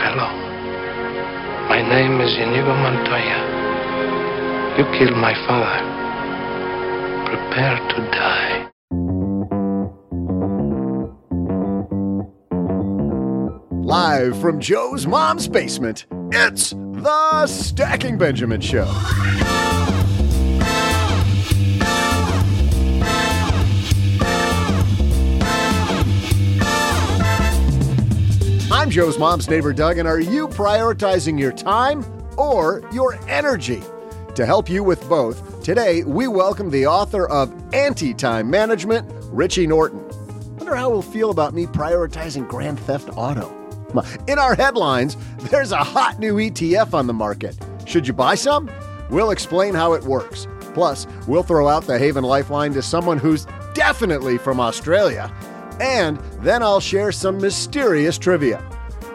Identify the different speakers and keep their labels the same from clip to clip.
Speaker 1: Hello. My name is Inigo Montoya. You killed my father. Prepare to die.
Speaker 2: Live from Joe's mom's basement, it's the Stacking Benjamin Show. I'm Joe's mom's neighbor, Doug, and are you prioritizing your time or your energy? To help you with both, today we welcome the author of Anti Time Management, Richie Norton. Wonder how he'll feel about me prioritizing Grand Theft Auto. In our headlines, there's a hot new ETF on the market. Should you buy some? We'll explain how it works. Plus, we'll throw out the Haven Lifeline to someone who's definitely from Australia. And then I'll share some mysterious trivia.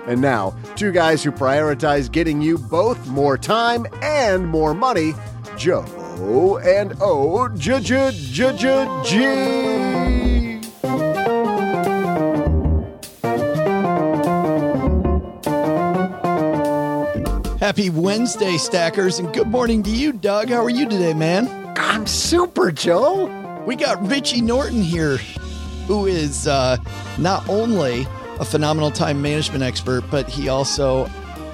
Speaker 2: And now, two guys who prioritize getting you both more time and more money Joe and O J J J J G.
Speaker 3: Happy Wednesday, stackers, and good morning to you, Doug. How are you today, man?
Speaker 2: I'm super, Joe.
Speaker 3: We got Richie Norton here, who is uh, not only a phenomenal time management expert, but he also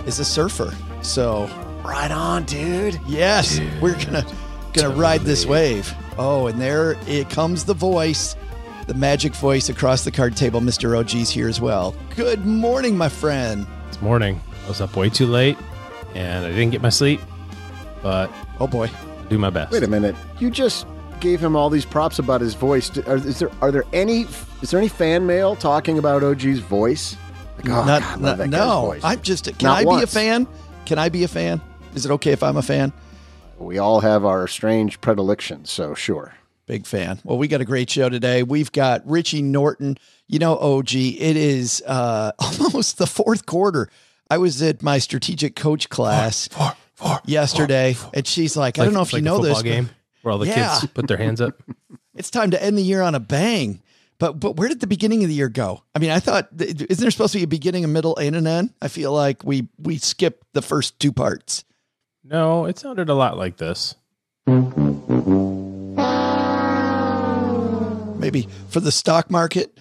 Speaker 3: is a surfer. So,
Speaker 2: Right on, dude.
Speaker 3: yes, we're gonna gonna ride this wave. Oh, and there it comes the voice, the magic voice across the card table. Mr. OG's here as well. Good morning, my friend.
Speaker 4: It's morning, I was up way too late and I didn't get my sleep, but
Speaker 3: Oh boy.
Speaker 4: I'll do my best.
Speaker 2: Wait a minute. You just gave him all these props about his voice. Are, is there are there any is there any fan mail talking about OG's voice? Like, oh,
Speaker 3: Not-
Speaker 2: God,
Speaker 3: not-
Speaker 2: that guy's
Speaker 3: no,
Speaker 2: voice.
Speaker 3: I'm just. Can
Speaker 2: Not
Speaker 3: I be a fan? Can I be a fan? Is it okay if I'm a fan?
Speaker 2: We all have our strange predilections, so sure.
Speaker 3: Big fan. Well, we got a great show today. We've got Richie Norton. You know, OG, it is uh, almost the fourth quarter. I was at my strategic coach class yesterday, and she's like, I don't know if
Speaker 4: It's
Speaker 3: you
Speaker 4: like
Speaker 3: know this.
Speaker 4: football
Speaker 3: but
Speaker 4: game where all the
Speaker 3: Yeah.
Speaker 4: kids put their hands up.
Speaker 3: It's time to end the year on a bang. But but where did the beginning of the year go? I mean, I thought isn't there supposed to be a beginning, a middle, and an end? I feel like we we skipped the first two parts.
Speaker 4: No, it sounded a lot like this.
Speaker 3: Maybe for the stock market.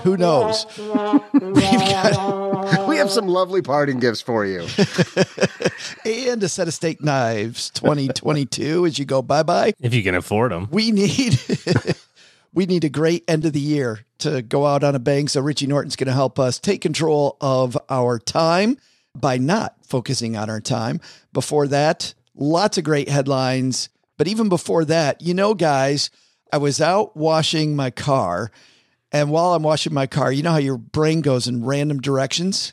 Speaker 3: Who knows? We've got
Speaker 2: We have some lovely parting gifts for you.
Speaker 3: and a set of steak knives 2022 as you go bye bye.
Speaker 4: If you can afford them.
Speaker 3: We need we need a great end of the year to go out on a bang. So Richie Norton's going to help us take control of our time by not focusing on our time. Before that, lots of great headlines. But even before that, you know, guys, I was out washing my car. And while I'm washing my car, you know how your brain goes in random directions?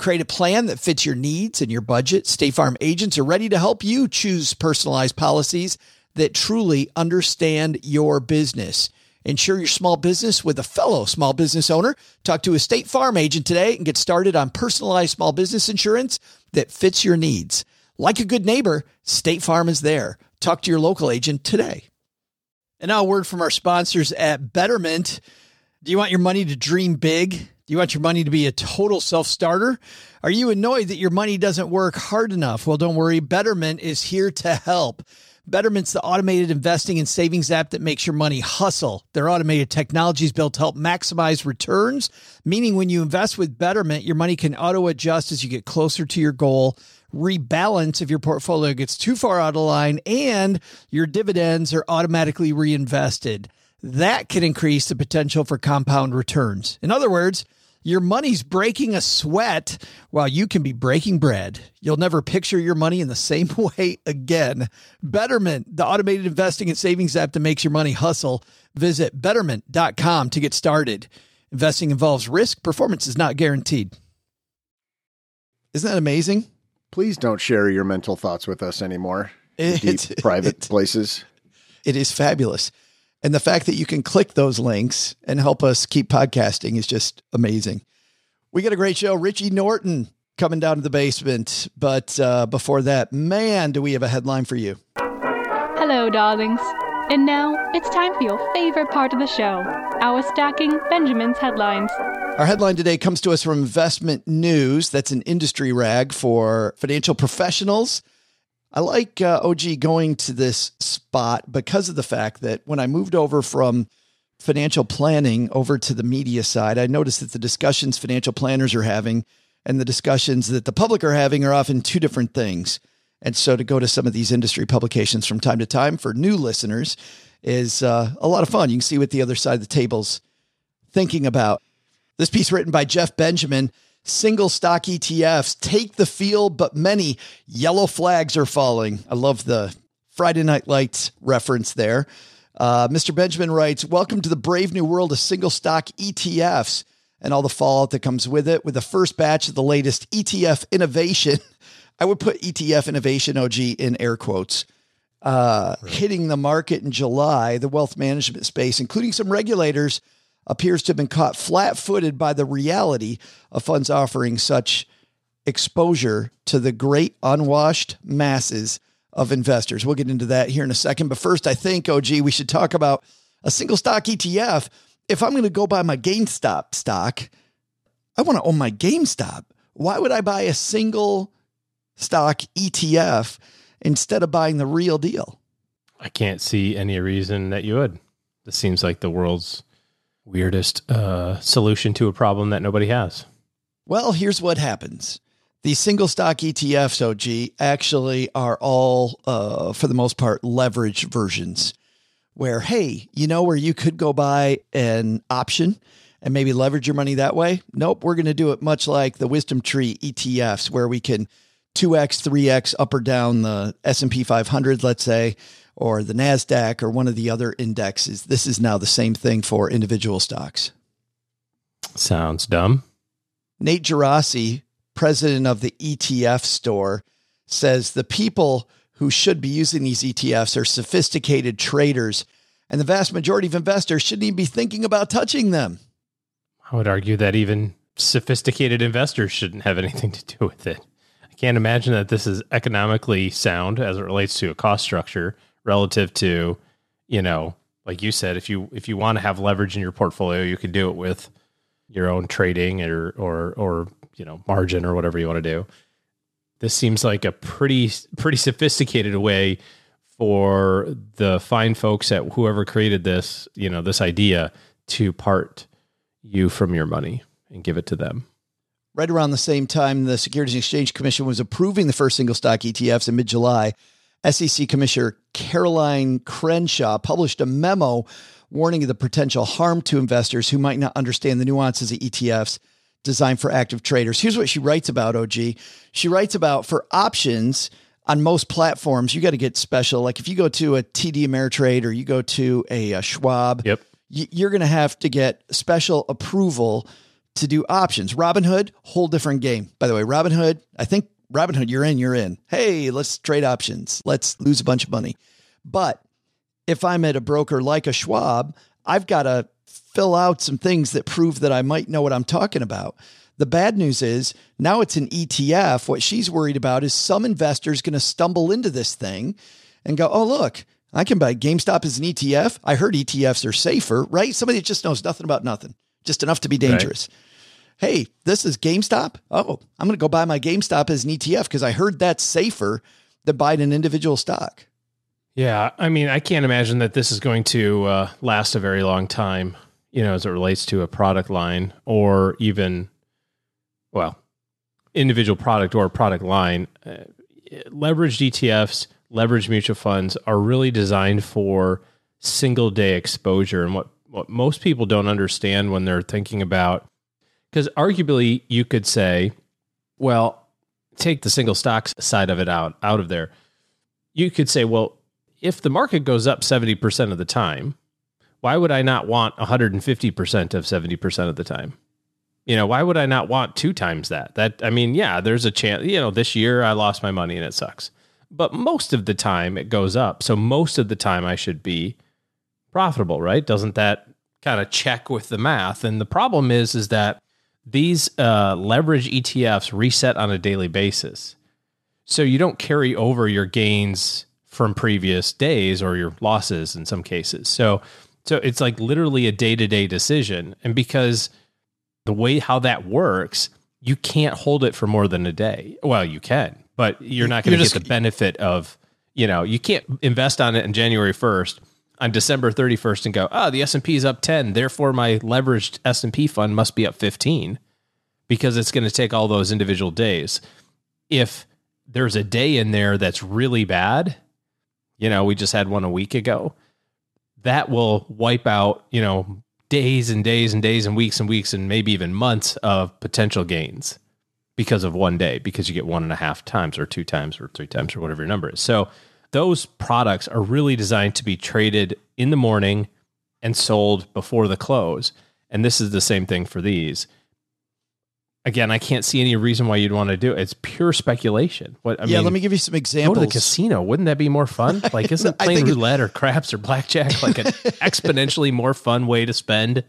Speaker 3: Create a plan that fits your needs and your budget. State Farm agents are ready to help you choose personalized policies that truly understand your business. Insure your small business with a fellow small business owner. Talk to a State Farm agent today and get started on personalized small business insurance that fits your needs. Like a good neighbor, State Farm is there. Talk to your local agent today. And now, a word from our sponsors at Betterment. Do you want your money to dream big? Do you want your money to be a total self starter? Are you annoyed that your money doesn't work hard enough? Well, don't worry. Betterment is here to help. Betterment's the automated investing and savings app that makes your money hustle. Their automated technology is built to help maximize returns, meaning when you invest with Betterment, your money can auto adjust as you get closer to your goal, rebalance if your portfolio gets too far out of line, and your dividends are automatically reinvested. That can increase the potential for compound returns. In other words, your money's breaking a sweat while you can be breaking bread. You'll never picture your money in the same way again. Betterment, the automated investing and savings app that makes your money hustle. Visit betterment.com to get started. Investing involves risk, performance is not guaranteed. Isn't that amazing?
Speaker 2: Please don't share your mental thoughts with us anymore.
Speaker 3: It's-
Speaker 2: Deep private
Speaker 3: it's-
Speaker 2: places.
Speaker 3: It is fabulous. And the fact that you can click those links and help us keep podcasting is just amazing. We got a great show. Richie Norton coming down to the basement. But uh, before that, man, do we have a headline for you.
Speaker 5: Hello, darlings. And now it's time for your favorite part of the show our stacking Benjamin's headlines.
Speaker 3: Our headline today comes to us from Investment News. That's an industry rag for financial professionals. I like uh, OG going to this spot because of the fact that when I moved over from financial planning over to the media side, I noticed that the discussions financial planners are having and the discussions that the public are having are often two different things. And so to go to some of these industry publications from time to time for new listeners is uh, a lot of fun. You can see what the other side of the table's thinking about. This piece written by Jeff Benjamin. Single stock ETFs take the field, but many yellow flags are falling. I love the Friday Night Lights reference there. Uh, Mr. Benjamin writes Welcome to the brave new world of single stock ETFs and all the fallout that comes with it. With the first batch of the latest ETF innovation, I would put ETF innovation OG in air quotes uh, hitting the market in July, the wealth management space, including some regulators, appears to have been caught flat footed by the reality of funds offering such exposure to the great unwashed masses of investors. We'll get into that here in a second. But first, I think, OG, we should talk about a single stock ETF. If I'm going to go buy my GameStop stock, I want to own my GameStop. Why would I buy a single stock ETF instead of buying the real deal?
Speaker 4: I can't see any reason that you would. This seems like the world's weirdest uh, solution to a problem that nobody has.
Speaker 3: Well, here's what happens. The single stock ETFs, OG, actually are all, uh, for the most part, leverage versions where, hey, you know, where you could go buy an option and maybe leverage your money that way. Nope, we're going to do it much like the Wisdom Tree ETFs, where we can 2x, 3x up or down the S&P 500, let's say, or the NASDAQ or one of the other indexes. This is now the same thing for individual stocks.
Speaker 4: Sounds dumb.
Speaker 3: Nate Geraci, president of the ETF store, says the people who should be using these ETFs are sophisticated traders, and the vast majority of investors shouldn't even be thinking about touching them.
Speaker 4: I would argue that even sophisticated investors shouldn't have anything to do with it. I can't imagine that this is economically sound as it relates to a cost structure relative to, you know, like you said, if you if you want to have leverage in your portfolio, you can do it with your own trading or or or you know margin or whatever you want to do. This seems like a pretty pretty sophisticated way for the fine folks at whoever created this, you know, this idea to part you from your money and give it to them.
Speaker 3: Right around the same time, the Securities and Exchange Commission was approving the first single stock ETFs in mid July. SEC Commissioner Caroline Crenshaw published a memo warning of the potential harm to investors who might not understand the nuances of ETFs designed for active traders. Here's what she writes about, OG. She writes about for options on most platforms, you got to get special. Like if you go to a TD Ameritrade or you go to a, a Schwab,
Speaker 4: Yep.
Speaker 3: y- you're going to have to get special approval to do options. Robinhood, whole different game. By the way, Robinhood, I think Robinhood, you're in, you're in. Hey, let's trade options. Let's lose a bunch of money. But if I'm at a broker like a Schwab, I've got to fill out some things that prove that I might know what I'm talking about. The bad news is now it's an ETF. What she's worried about is some investors going to stumble into this thing and go, oh, look, I can buy GameStop as an ETF. I heard ETFs are safer, right? Somebody that just knows nothing about nothing, just enough to be dangerous. Right. Hey, this is GameStop. Oh, I'm going to go buy my GameStop as an ETF because I heard that's safer than buying an individual stock.
Speaker 4: Yeah, I mean, I can't imagine that this is going to uh, last a very long time, you know, as it relates to a product line or even, well, individual product or product line. Uh, leveraged ETFs leverage mutual funds are really designed for single day exposure. And what, what most people don't understand when they're thinking about, because arguably you could say, well, take the single stocks side of it out, out of there. You could say, well, if the market goes up 70% of the time, why would I not want 150% of 70% of the time? You know, why would I not want two times that? That I mean, yeah, there's a chance, you know, this year I lost my money and it sucks but most of the time it goes up. So most of the time I should be profitable, right? Doesn't that kind of check with the math? And the problem is, is that these uh, leverage ETFs reset on a daily basis. So you don't carry over your gains from previous days or your losses in some cases. So so it's like literally a day-to-day decision. And because the way how that works, you can't hold it for more than a day. Well, you can, but you're not going to get the benefit of, you know, you can't invest on it in January 1st on December 31st and go, oh, the S&P is up 10, therefore my leveraged S&P fund must be up 15 because it's going to take all those individual days. If there's a day in there that's really bad, you know, we just had one a week ago, that will wipe out, you know, days and days and days and weeks and weeks and maybe even months of potential gains because of one day, because you get one and a half times or two times or three times or whatever your number is. So those products are really designed to be traded in the morning and sold before the close. And this is the same thing for these. Again, I can't see any reason why you'd want to do it. It's pure speculation. What I
Speaker 3: yeah,
Speaker 4: mean,
Speaker 3: let me give you some examples.
Speaker 4: Go to the casino. Wouldn't that be more fun? Like, isn't playing roulette or craps or blackjack like an exponentially more fun way to spend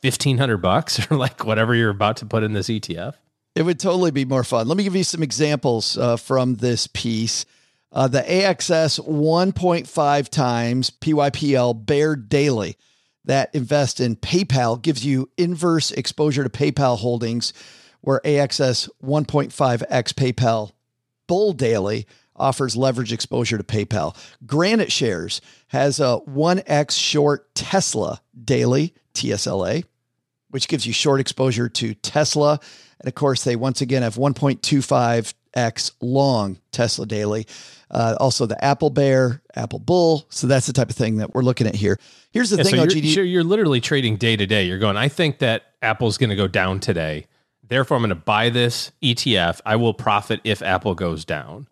Speaker 4: fifteen hundred bucks or like whatever you're about to put in this ETF?
Speaker 3: It would totally be more fun. Let me give you some examples uh, from this piece. Uh, the AXS 1.5 times PYPL Bear Daily that invest in PayPal gives you inverse exposure to PayPal holdings, where AXS 1.5x PayPal Bull Daily offers leverage exposure to PayPal. Granite Shares has a 1x short Tesla Daily, TSLA, which gives you short exposure to Tesla and of course, they once again have 1.25x long Tesla daily. Uh, also, the Apple Bear, Apple Bull. So that's the type of thing that we're looking at here. Here's the yeah, thing,
Speaker 4: so
Speaker 3: OGD.
Speaker 4: You're, you're literally trading day to day. You're going, I think that Apple's going to go down today. Therefore, I'm going to buy this ETF. I will profit if Apple goes down.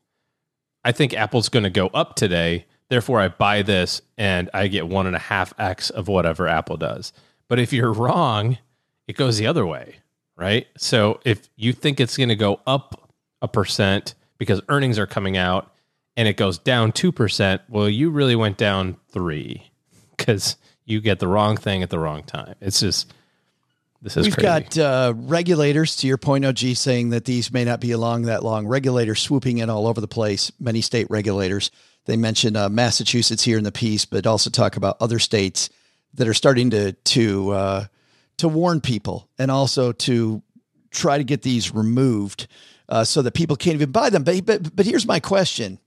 Speaker 4: I think Apple's going to go up today. Therefore, I buy this and I get one and a half X of whatever Apple does. But if you're wrong, it goes the other way right? So if you think it's going to go up a percent because earnings are coming out and it goes down 2%, well, you really went down three because you get the wrong thing at the wrong time. It's just, this is
Speaker 3: We've
Speaker 4: crazy.
Speaker 3: got uh, regulators, to your point, OG, saying that these may not be along that long. Regulators swooping in all over the place, many state regulators. They mention uh, Massachusetts here in the piece, but also talk about other states that are starting to, to, uh, to warn people and also to try to get these removed uh, so that people can't even buy them. But, but but here's my question: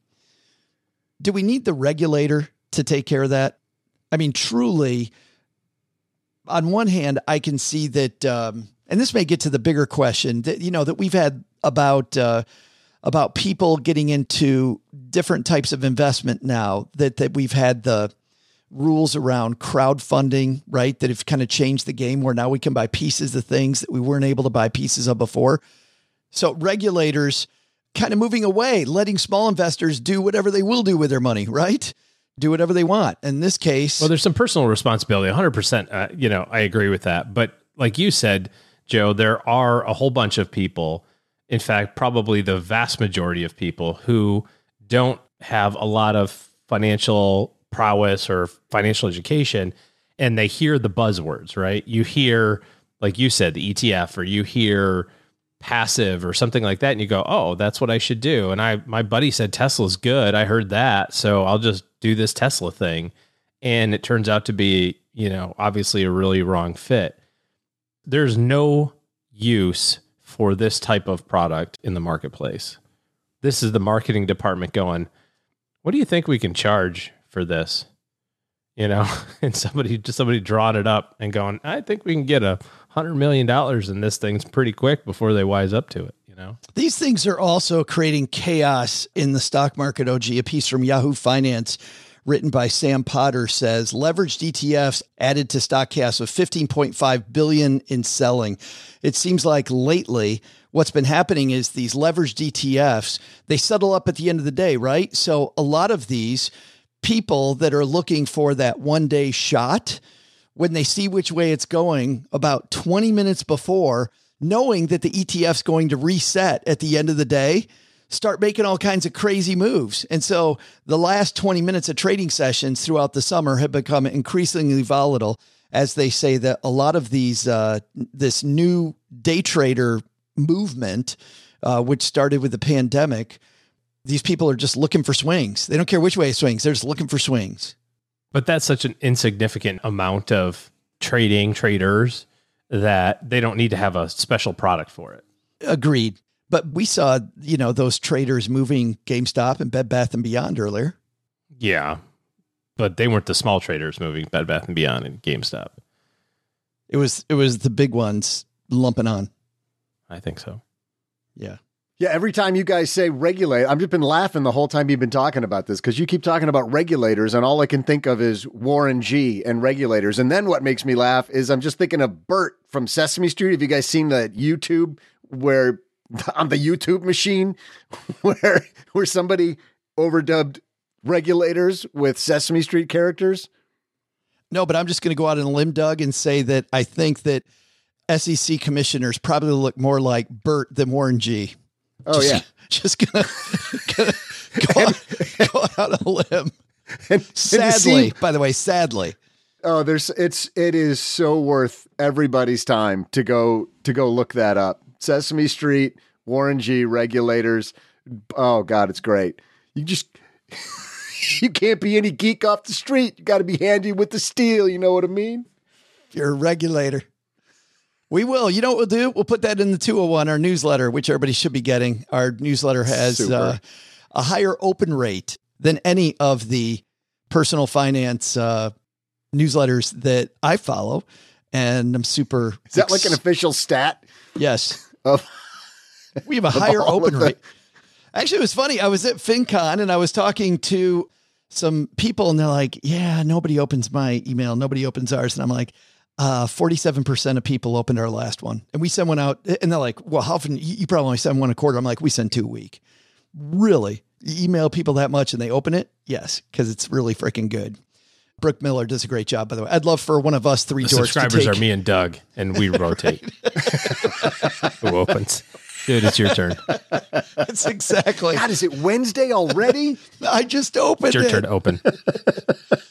Speaker 3: Do we need the regulator to take care of that? I mean, truly. On one hand, I can see that, um, and this may get to the bigger question that you know that we've had about uh, about people getting into different types of investment now. That that we've had the rules around crowdfunding, right? That have kind of changed the game where now we can buy pieces of things that we weren't able to buy pieces of before. So regulators kind of moving away, letting small investors do whatever they will do with their money, right? Do whatever they want. In this case,
Speaker 4: well, there's some personal responsibility. 100%. Uh, you know, I agree with that. But like you said, Joe, there are a whole bunch of people, in fact, probably the vast majority of people who don't have a lot of financial prowess or financial education and they hear the buzzwords, right? You hear, like you said, the ETF, or you hear passive or something like that, and you go, "Oh, that's what I should do." And I, my buddy said Tesla's good. I heard that, so I'll just do this Tesla thing. And it turns out to be, you know, obviously a really wrong fit. There's no use for this type of product in the marketplace. This is the marketing department going, "What do you think we can charge for this?" You know, and somebody just somebody drawing it up and going, "I think we can get a hundred million dollars in this thing's pretty quick before they wise up to it." You know,
Speaker 3: These things are also creating chaos in the stock market. OG, a piece from Yahoo Finance written by Sam Potter says leveraged ETFs added to Stockcast of 15.5 billion in selling. It seems like lately what's been happening is these leveraged ETFs, they settle up at the end of the day, right? So a lot of these people that are looking for that one day shot, when they see which way it's going about 20 minutes before, knowing that the ETF's going to reset at the end of the day, start making all kinds of crazy moves. And so the last 20 minutes of trading sessions throughout the summer have become increasingly volatile as they say that a lot of these uh, this new day trader movement, uh, which started with the pandemic, these people are just looking for swings. They don't care which way it swings; they're just looking for swings.
Speaker 4: But that's such an insignificant amount of trading traders that they don't need to have a special product for it.
Speaker 3: Agreed. But we saw, you know, those traders moving GameStop and Bed Bath and Beyond earlier.
Speaker 4: Yeah, but they weren't the small traders moving Bed Bath and Beyond and GameStop.
Speaker 3: It was it was the big ones lumping on.
Speaker 4: I think so.
Speaker 3: Yeah.
Speaker 2: Yeah, every time you guys say regulate, I've just been laughing the whole time you've been talking about this because you keep talking about regulators, and all I can think of is Warren G and regulators. And then what makes me laugh is I'm just thinking of Bert from Sesame Street. Have you guys seen the YouTube where on the YouTube machine where where somebody overdubbed regulators with Sesame Street characters?
Speaker 3: No, but I'm just going to go out on a limb, Doug, and say that I think that SEC commissioners probably look more like Bert than Warren G.
Speaker 2: Oh
Speaker 3: just,
Speaker 2: yeah,
Speaker 3: just gonna, gonna go, out, go out on a limb.
Speaker 2: and, and
Speaker 3: Sadly,
Speaker 2: see-
Speaker 3: by the way, sadly,
Speaker 2: Oh, there's it's it is so worth everybody's time to go to go look that up. Sesame Street, Warren G, regulators. Oh God, it's great. You just you can't be any geek off the street. You got to be handy with the steel. You know what I mean?
Speaker 3: you're a regulator. We will. You know what we'll do? We'll put that in the 201, our newsletter, which everybody should be getting. Our newsletter has uh, a higher open rate than any of the personal finance uh, newsletters that I follow. And I'm super.
Speaker 2: Is that like an official stat?
Speaker 3: Yes.
Speaker 2: Of-
Speaker 3: we have a higher open rate. Actually, it was funny. I was at FinCon and I was talking to some people, and they're like, "Yeah, nobody opens my email. Nobody opens ours." And I'm like, uh, "47 percent of people opened our last one, and we send one out." And they're like, "Well, how often? You probably only send one a quarter." I'm like, "We send two a week." Really, You email people that much and they open it? Yes, because it's really freaking good. Brooke Miller does a great job, by the way. I'd love for one of us three
Speaker 4: The
Speaker 3: dorks to
Speaker 4: subscribers
Speaker 3: take,
Speaker 4: are me and Doug, and we rotate. Who opens? Dude, it's your turn.
Speaker 3: That's exactly.
Speaker 2: God, is it Wednesday already?
Speaker 3: I just opened
Speaker 4: It's your
Speaker 3: it.
Speaker 4: turn to open.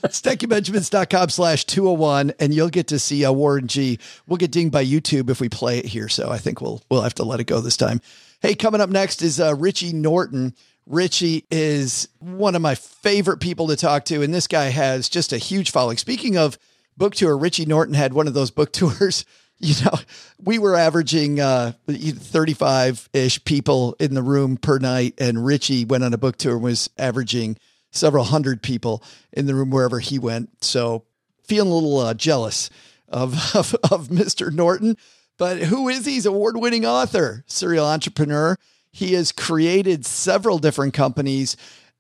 Speaker 3: StackingBenjamins.com slash 201, and you'll get to see uh, Warren G. We'll get dinged by YouTube if we play it here, so I think we'll we'll have to let it go this time. Hey, coming up next is uh, Richie Norton. Richie is one of my favorite people to talk to, and this guy has just a huge following. Speaking of book tour, Richie Norton had one of those book tours. You know, we were averaging uh, 35 ish people in the room per night, and Richie went on a book tour and was averaging several hundred people in the room wherever he went. So feeling a little uh, jealous of, of of Mr. Norton. But who is he? He's award winning author, serial entrepreneur. He has created several different companies,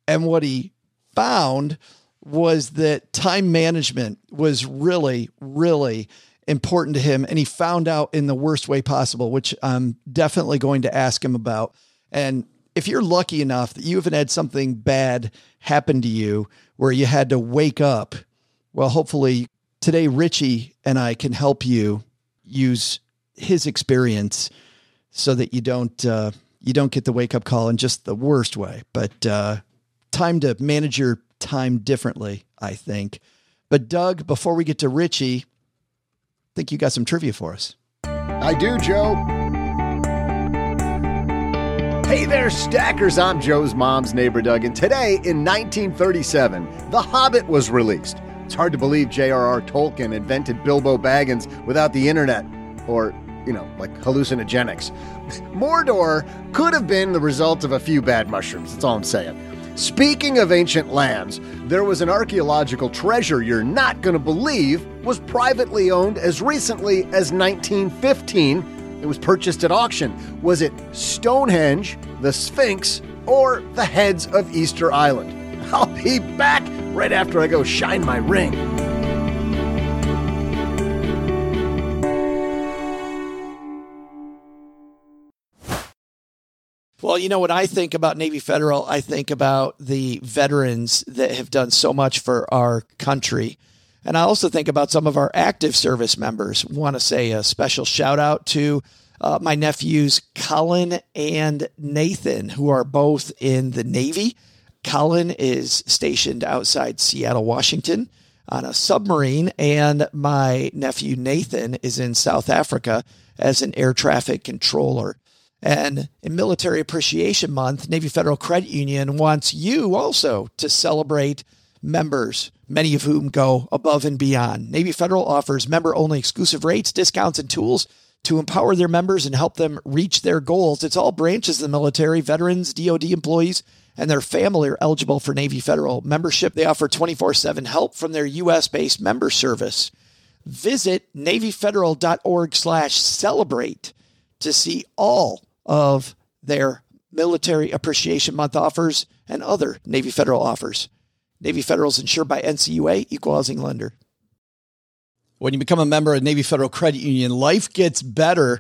Speaker 3: and what he found was that time management was really, really important to him. And he found out in the worst way possible, which I'm definitely going to ask him about. And if you're lucky enough that you haven't had something bad happen to you where you had to wake up, well, hopefully today, Richie and I can help you use his experience so that you don't uh, you don't get the wake up call in just the worst way. But uh, time to manage your time differently, I think. But Doug, before we get to Richie, think you got some trivia for us.
Speaker 2: I do, Joe. Hey there, stackers. I'm Joe's mom's neighbor, Doug, and today in 1937, The Hobbit was released. It's hard to believe J.R.R. Tolkien invented Bilbo Baggins without the internet or, you know, like hallucinogenics. Mordor could have been the result of a few bad mushrooms. That's all I'm saying. Speaking of ancient lands, there was an archaeological treasure you're not going to believe was privately owned as recently as 1915. It was purchased at auction. Was it Stonehenge, the Sphinx, or the heads of Easter Island? I'll be back right after I go shine my ring.
Speaker 3: Well, you know, when I think about Navy Federal, I think about the veterans that have done so much for our country. And I also think about some of our active service members. Want to say a special shout out to uh, my nephews, Colin and Nathan, who are both in the Navy. Colin is stationed outside Seattle, Washington on a submarine, and my nephew, Nathan, is in South Africa as an air traffic controller. And in Military Appreciation Month, Navy Federal Credit Union wants you also to celebrate members, many of whom go above and beyond. Navy Federal offers member only exclusive rates, discounts, and tools to empower their members and help them reach their goals. It's all branches of the military, veterans, DoD employees, and their family are eligible for Navy Federal membership. They offer 24 7 help from their U.S. based member service. Visit NavyFederal.org slash celebrate to see all of their Military Appreciation Month offers and other Navy Federal offers. Navy Federal is insured by NCUA, equal housing lender. When you become a member of Navy Federal Credit Union, life gets better.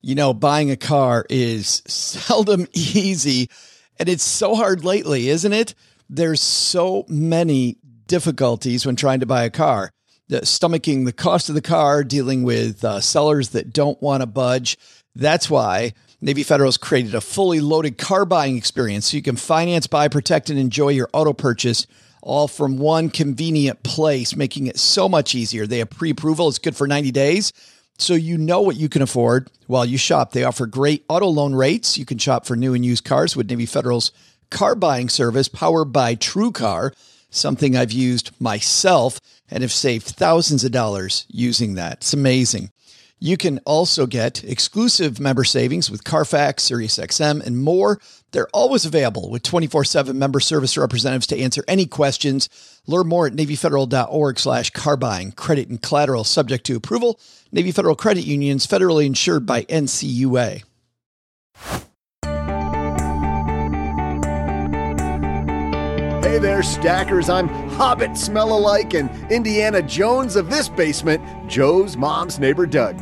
Speaker 3: You know, buying a car is seldom easy, and it's so hard lately, isn't it? There's so many difficulties when trying to buy a car. The stomaching the cost of the car, dealing with uh, sellers that don't want to budge. That's why Navy Federal has created a fully loaded car buying experience so you can finance, buy, protect, and enjoy your auto purchase all from one convenient place, making it so much easier. They have pre approval, it's good for 90 days. So you know what you can afford while you shop. They offer great auto loan rates. You can shop for new and used cars with Navy Federal's car buying service powered by TrueCar, something I've used myself and have saved thousands of dollars using that. It's amazing. You can also get exclusive member savings with Carfax, SiriusXM, and more. They're always available with 24-7 member service representatives to answer any questions. Learn more at NavyFederal.org slash carbine. Credit and collateral subject to approval. Navy Federal Credit Unions, federally insured by NCUA.
Speaker 2: Hey there, stackers. I'm Hobbit Smell Alike and Indiana Jones of this basement, Joe's mom's neighbor Doug.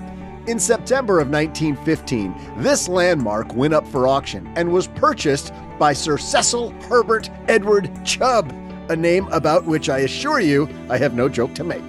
Speaker 2: In September of 1915, this landmark went up for auction and was purchased by Sir Cecil Herbert Edward Chubb, a name about which I assure you I have no joke to make.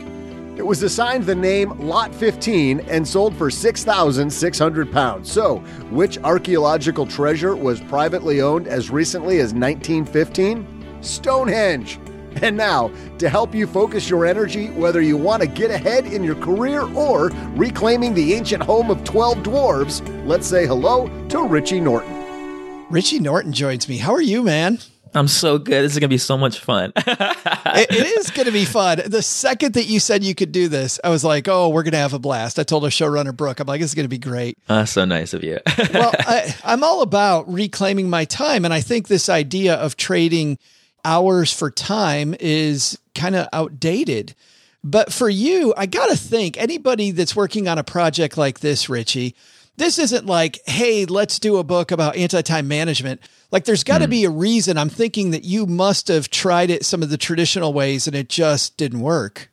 Speaker 2: It was assigned the name Lot 15 and sold for 6,600 pounds. So, which archaeological treasure was privately owned as recently as 1915? Stonehenge. And now, to help you focus your energy, whether you want to get ahead in your career or reclaiming the ancient home of 12 dwarves, let's say hello to Richie Norton.
Speaker 3: Richie Norton joins me. How are you, man?
Speaker 6: I'm so good. This is going to be so much fun.
Speaker 3: it, it is going to be fun. The second that you said you could do this, I was like, oh, we're going to have a blast. I told our showrunner, Brooke, I'm like, this is going to be great.
Speaker 6: Uh, so nice of you.
Speaker 3: well, I, I'm all about reclaiming my time. And I think this idea of trading hours for time is kind of outdated. But for you, I got to think anybody that's working on a project like this, Richie, this isn't like, hey, let's do a book about anti time management. Like, there's got to mm. be a reason. I'm thinking that you must have tried it some of the traditional ways and it just didn't work.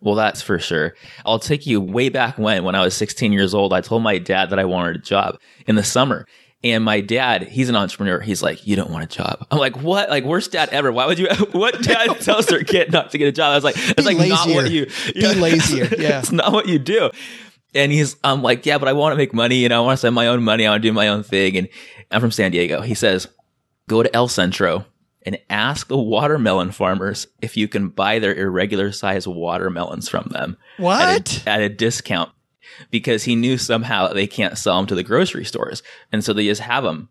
Speaker 6: Well, that's for sure. I'll take you way back when, when I was 16 years old, I told my dad that I wanted a job in the summer. And my dad, he's an entrepreneur. He's like, you don't want a job. I'm like, what? Like, worst dad ever. Why would you? What dad tells their kid not to get a job? I was like, it's like lazier. not what you.
Speaker 3: Be lazier. Yeah,
Speaker 6: it's not what you do. And he's, I'm like, yeah, but I want to make money. You know, I want to spend my own money. I want to do my own thing. And I'm from San Diego. He says, go to El Centro and ask the watermelon farmers if you can buy their irregular size watermelons from them.
Speaker 3: What?
Speaker 6: At a, at a discount. Because he knew somehow they can't sell them to the grocery stores. And so they just have them.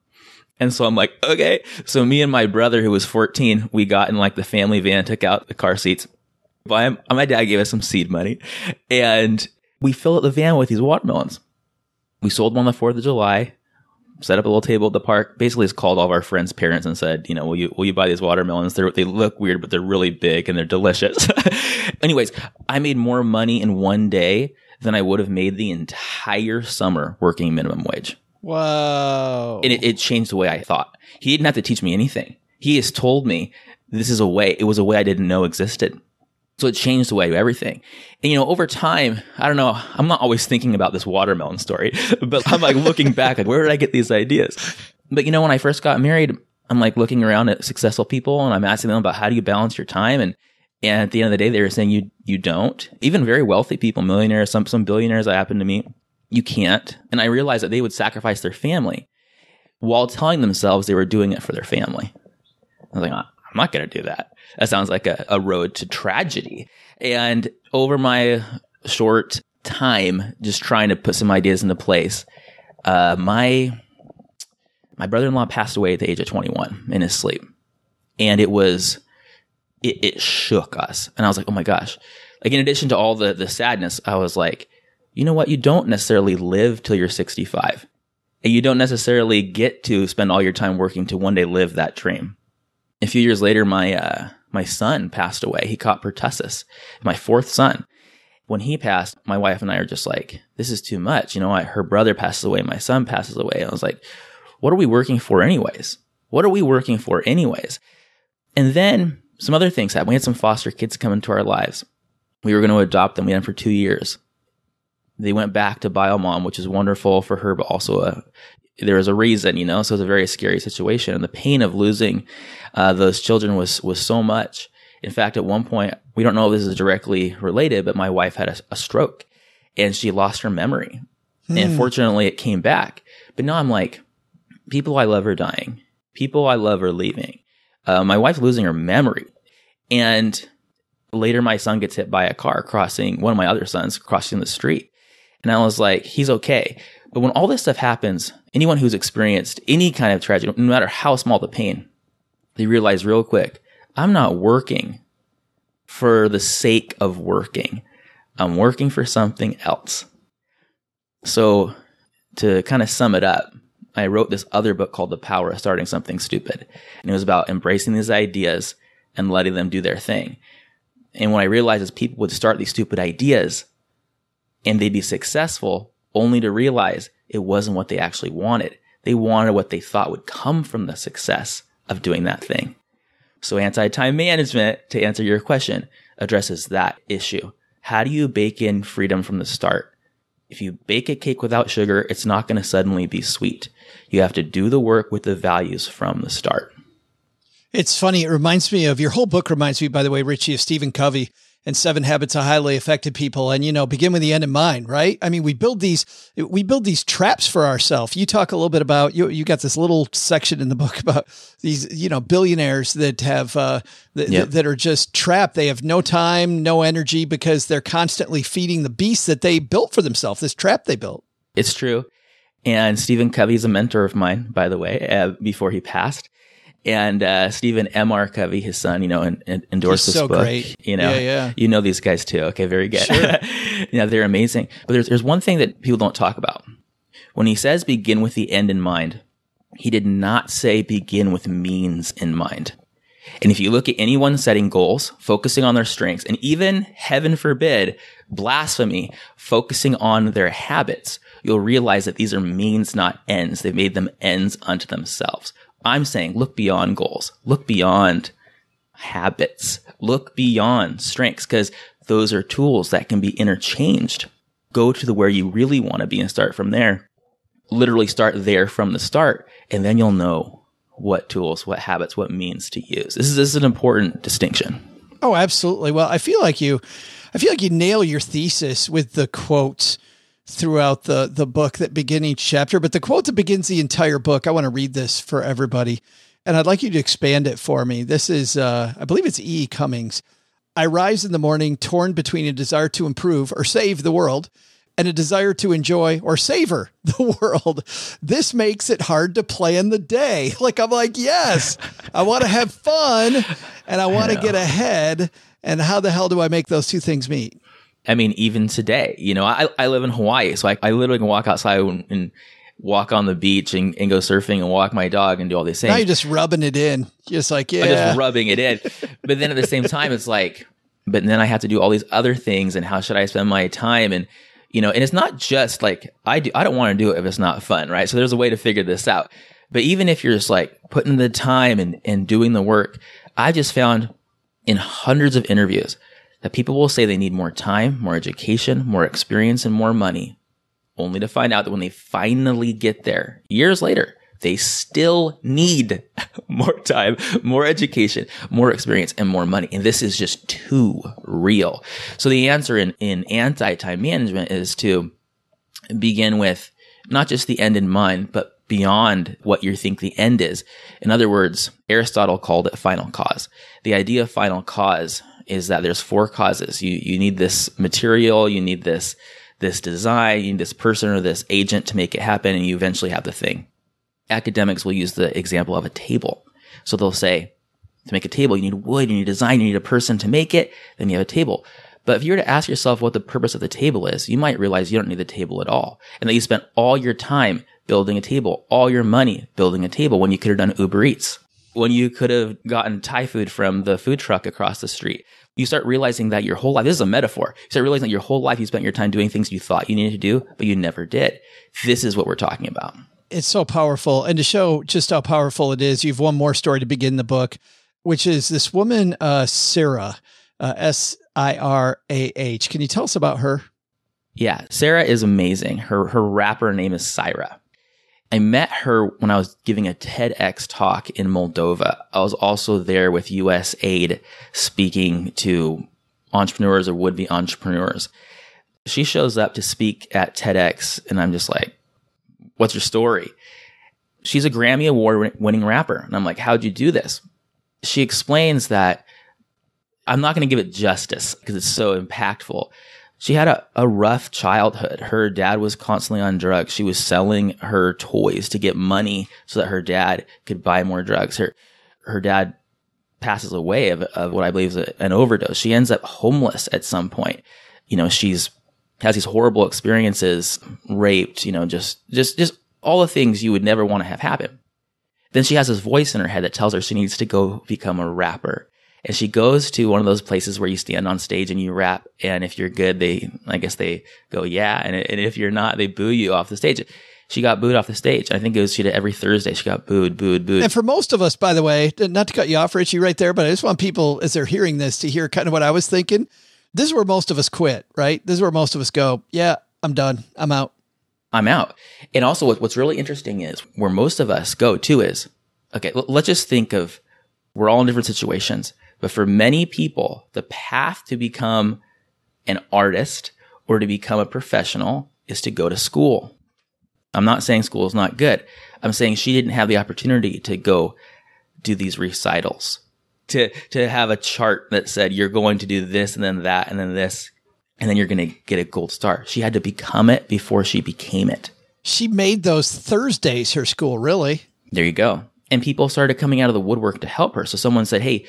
Speaker 6: And so I'm like, okay. So me and my brother, who was 14, we got in like the family van, took out the car seats. My, my dad gave us some seed money and we filled up the van with these watermelons. We sold them on the 4th of July, set up a little table at the park. Basically, just called all of our friends' parents and said, you know, will you, will you buy these watermelons? They're, they look weird, but they're really big and they're delicious. Anyways, I made more money in one day than I would have made the entire summer working minimum wage.
Speaker 3: Whoa.
Speaker 6: And it, it changed the way I thought. He didn't have to teach me anything. He has told me this is a way, it was a way I didn't know existed. So it changed the way of everything. And you know, over time, I don't know, I'm not always thinking about this watermelon story, but I'm like looking back, like, where did I get these ideas? But you know, when I first got married, I'm like looking around at successful people and I'm asking them about how do you balance your time? And, and at the end of the day, they were saying you, you don't. Even very wealthy people, millionaires, some, some billionaires I happen to meet, you can't. And I realized that they would sacrifice their family while telling themselves they were doing it for their family. I was like, I'm not going to do that. That sounds like a, a road to tragedy. And over my short time, just trying to put some ideas into place, uh, my my brother-in-law passed away at the age of 21 in his sleep, and it was it, it shook us. And I was like, oh my gosh! Like in addition to all the the sadness, I was like, you know what? You don't necessarily live till you're 65, and you don't necessarily get to spend all your time working to one day live that dream. A few years later, my uh, my son passed away. He caught pertussis, my fourth son. When he passed, my wife and I are just like, this is too much. You know, I, her brother passes away, my son passes away. I was like, what are we working for anyways? What are we working for anyways? And then some other things happened. We had some foster kids come into our lives. We were going to adopt them. We had them for two years. They went back to bio mom, which is wonderful for her, but also a, there was a reason, you know, so it was a very scary situation. And the pain of losing uh, those children was was so much. In fact, at one point, we don't know if this is directly related, but my wife had a, a stroke and she lost her memory. Hmm. And fortunately, it came back. But now I'm like, people I love are dying. People I love are leaving. Uh, my wife's losing her memory. And later, my son gets hit by a car crossing, one of my other sons crossing the street. And I was like, he's okay. But when all this stuff happens, anyone who's experienced any kind of tragedy, no matter how small the pain, they realize real quick, I'm not working for the sake of working. I'm working for something else. So to kind of sum it up, I wrote this other book called The Power of Starting Something Stupid. And it was about embracing these ideas and letting them do their thing. And what I realized is people would start these stupid ideas and they'd be successful only to realize it wasn't what they actually wanted. They wanted what they thought would come from the success of doing that thing. So anti time management, to answer your question, addresses that issue. How do you bake in freedom from the start? If you bake a cake without sugar, it's not going to suddenly be sweet. You have to do the work with the values from the start.
Speaker 3: It's funny. It reminds me of your whole book reminds me, by the way, Richie, of Stephen Covey and seven habits of highly effective people and you know begin with the end in mind right i mean we build these we build these traps for ourselves you talk a little bit about you you got this little section in the book about these you know billionaires that have uh th- yep. that are just trapped they have no time no energy because they're constantly feeding the beast that they built for themselves this trap they built
Speaker 6: it's true and Stephen Covey's a mentor of mine, by the way, uh, before he passed and uh, Stephen M. R. Covey, his son, you know, and, and endorsed He's this
Speaker 3: so
Speaker 6: book.
Speaker 3: Great.
Speaker 6: You know,
Speaker 3: yeah, yeah.
Speaker 6: you know these guys too. Okay, very good.
Speaker 3: Sure.
Speaker 6: yeah, they're amazing. But there's there's one thing that people don't talk about. When he says begin with the end in mind, he did not say begin with means in mind. And if you look at anyone setting goals, focusing on their strengths, and even heaven forbid, blasphemy, focusing on their habits, you'll realize that these are means, not ends. They've made them ends unto themselves. I'm saying look beyond goals, look beyond habits, look beyond strengths, because those are tools that can be interchanged. Go to the where you really want to be and start from there. Literally start there from the start, and then you'll know what tools, what habits, what means to use. This is, this is an important distinction.
Speaker 3: Oh, absolutely. Well, I feel like you, I feel like you nail your thesis with the quotes throughout the the book that begin each chapter, but the quote that begins the entire book. I want to read this for everybody, and I'd like you to expand it for me. This is, uh, I believe it's E. Cummings. I rise in the morning torn between a desire to improve or save the world and a desire to enjoy or savor the world. This makes it hard to plan the day. Like, I'm like, yes, I want to have fun and I want to get ahead. And how the hell do I make those two things meet?
Speaker 6: I mean, even today, you know, I, I live in Hawaii, so I, I literally can walk outside and, and walk on the beach and, and, go surfing and walk my dog and do all these things.
Speaker 3: Now you're just rubbing it in. Just like, yeah. I'm
Speaker 6: just rubbing it in. but then at the same time, it's like, but then I have to do all these other things and how should I spend my time? And, you know, and it's not just like, I do, I don't want to do it if it's not fun, right? So there's a way to figure this out. But even if you're just like putting the time and, and doing the work, I just found in hundreds of interviews that people will say they need more time, more education, more experience, and more money, only to find out that when they finally get there, years later, they still need more time, more education, more experience, and more money. And this is just too real. So the answer in, in anti-time management is to begin with not just the end in mind, but beyond what you think the end is. In other words, Aristotle called it final cause. The idea of final cause is that there's four causes. You, you need this material, you need this, this design, you need this person or this agent to make it happen, and you eventually have the thing. Academics will use the example of a table. So they'll say, to make a table, you need wood, you need design, you need a person to make it, then you have a table. But if you were to ask yourself what the purpose of the table is, you might realize you don't need the table at all. And that you spent all your time building a table, all your money building a table when you could have done Uber Eats, when you could have gotten Thai food from the food truck across the street. You start realizing that your whole life, this is a metaphor. You start realizing that your whole life you spent your time doing things you thought you needed to do, but you never did. This is what we're talking about.
Speaker 3: It's so powerful. And to show just how powerful it is, you've one more story to begin the book, which is this woman, uh, Sarah, uh, S I R A H. Can you tell us about her?
Speaker 6: Yeah, Sarah is amazing. Her her rapper name is Sirah. I met her when I was giving a TEDx talk in Moldova. I was also there with US Aid speaking to entrepreneurs or would be entrepreneurs. She shows up to speak at TEDx, and I'm just like, What's your story? She's a Grammy Award winning rapper. And I'm like, How'd you do this? She explains that I'm not going to give it justice because it's so impactful. She had a, a rough childhood. Her dad was constantly on drugs. She was selling her toys to get money so that her dad could buy more drugs. Her, her dad passes away of, of what I believe is a, an overdose. She ends up homeless at some point. You know, she's has these horrible experiences, raped, you know, just, just, just all the things you would never want to have happen. Then she has this voice in her head that tells her she needs to go become a rapper. And she goes to one of those places where you stand on stage and you rap. And if you're good, they, I guess they go, yeah. And, and if you're not, they boo you off the stage. She got booed off the stage. I think it was she did every Thursday. She got booed, booed, booed.
Speaker 3: And for most of us, by the way, not to cut you off, Richie, right there, but I just want people as they're hearing this to hear kind of what I was thinking. This is where most of us quit, right? This is where most of us go, yeah, I'm done. I'm out.
Speaker 6: I'm out. And also, what's really interesting is where most of us go to is okay, let's just think of we're all in different situations. But for many people, the path to become an artist or to become a professional is to go to school. I'm not saying school is not good. I'm saying she didn't have the opportunity to go do these recitals, to, to have a chart that said you're going to do this and then that and then this, and then you're going to get a gold star. She had to become it before she became it.
Speaker 3: She made those Thursdays her school, really.
Speaker 6: There you go. And people started coming out of the woodwork to help her. So someone said, Hey,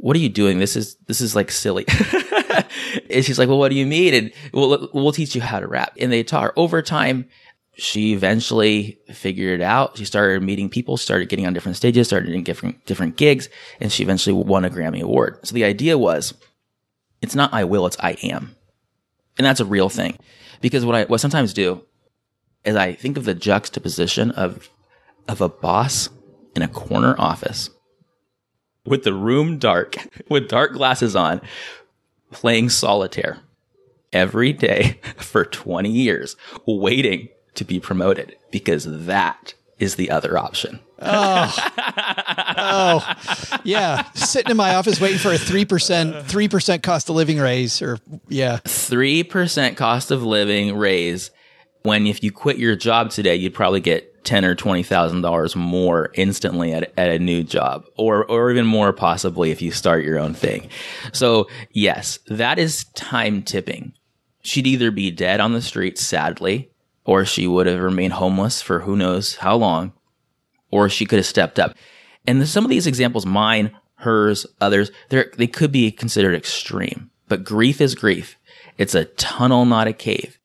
Speaker 6: what are you doing? This is, this is like silly. and she's like, well, what do you mean? And we'll, we'll teach you how to rap. And they taught her over time. She eventually figured it out. She started meeting people, started getting on different stages, started doing different, different gigs, and she eventually won a Grammy award. So the idea was, it's not I will, it's I am. And that's a real thing. Because what I, what I sometimes do is I think of the juxtaposition of, of a boss in a corner office with the room dark, with dark glasses on, playing solitaire every day for 20 years, waiting to be promoted because that is the other option.
Speaker 3: Oh, oh, yeah. Sitting in my office waiting for a 3%, 3% cost of living raise or, yeah.
Speaker 6: 3% cost of living raise When if you quit your job today, you'd probably get ten or twenty thousand dollars more instantly at, at a new job, or or even more possibly if you start your own thing. So yes, that is time tipping. She'd either be dead on the street, sadly, or she would have remained homeless for who knows how long, or she could have stepped up. And some of these examples, mine, hers, others, they they could be considered extreme. But grief is grief. It's a tunnel, not a cave.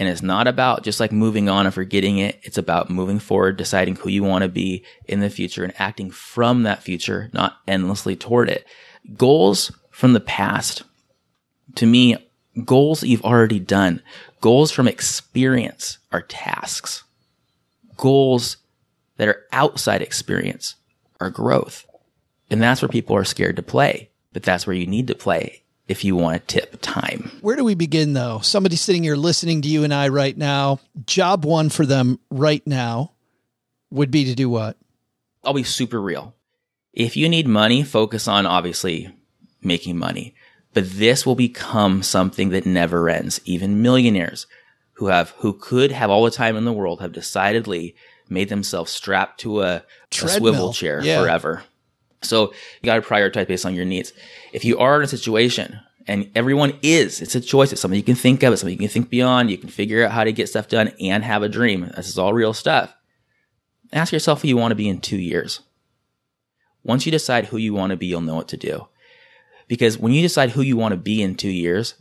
Speaker 6: And it's not about just like moving on and forgetting it. It's about moving forward, deciding who you want to be in the future and acting from that future, not endlessly toward it. Goals from the past, to me, goals you've already done, goals from experience are tasks. Goals that are outside experience are growth. And that's where people are scared to play, but that's where you need to play if you want to tip time.
Speaker 3: Where do we begin though? Somebody sitting here listening to you and I right now, job one for them right now would be to do what?
Speaker 6: I'll be super real. If you need money, focus on obviously making money. But this will become something that never ends. Even millionaires who have, who could have all the time in the world have decidedly made themselves strapped to a, a swivel chair yeah. forever. So you got to prioritize based on your needs. If you are in a situation and everyone is, it's a choice. It's something you can think of. It's something you can think beyond. You can figure out how to get stuff done and have a dream. This is all real stuff. Ask yourself who you want to be in two years. Once you decide who you want to be, you'll know what to do. Because when you decide who you want to be in two years,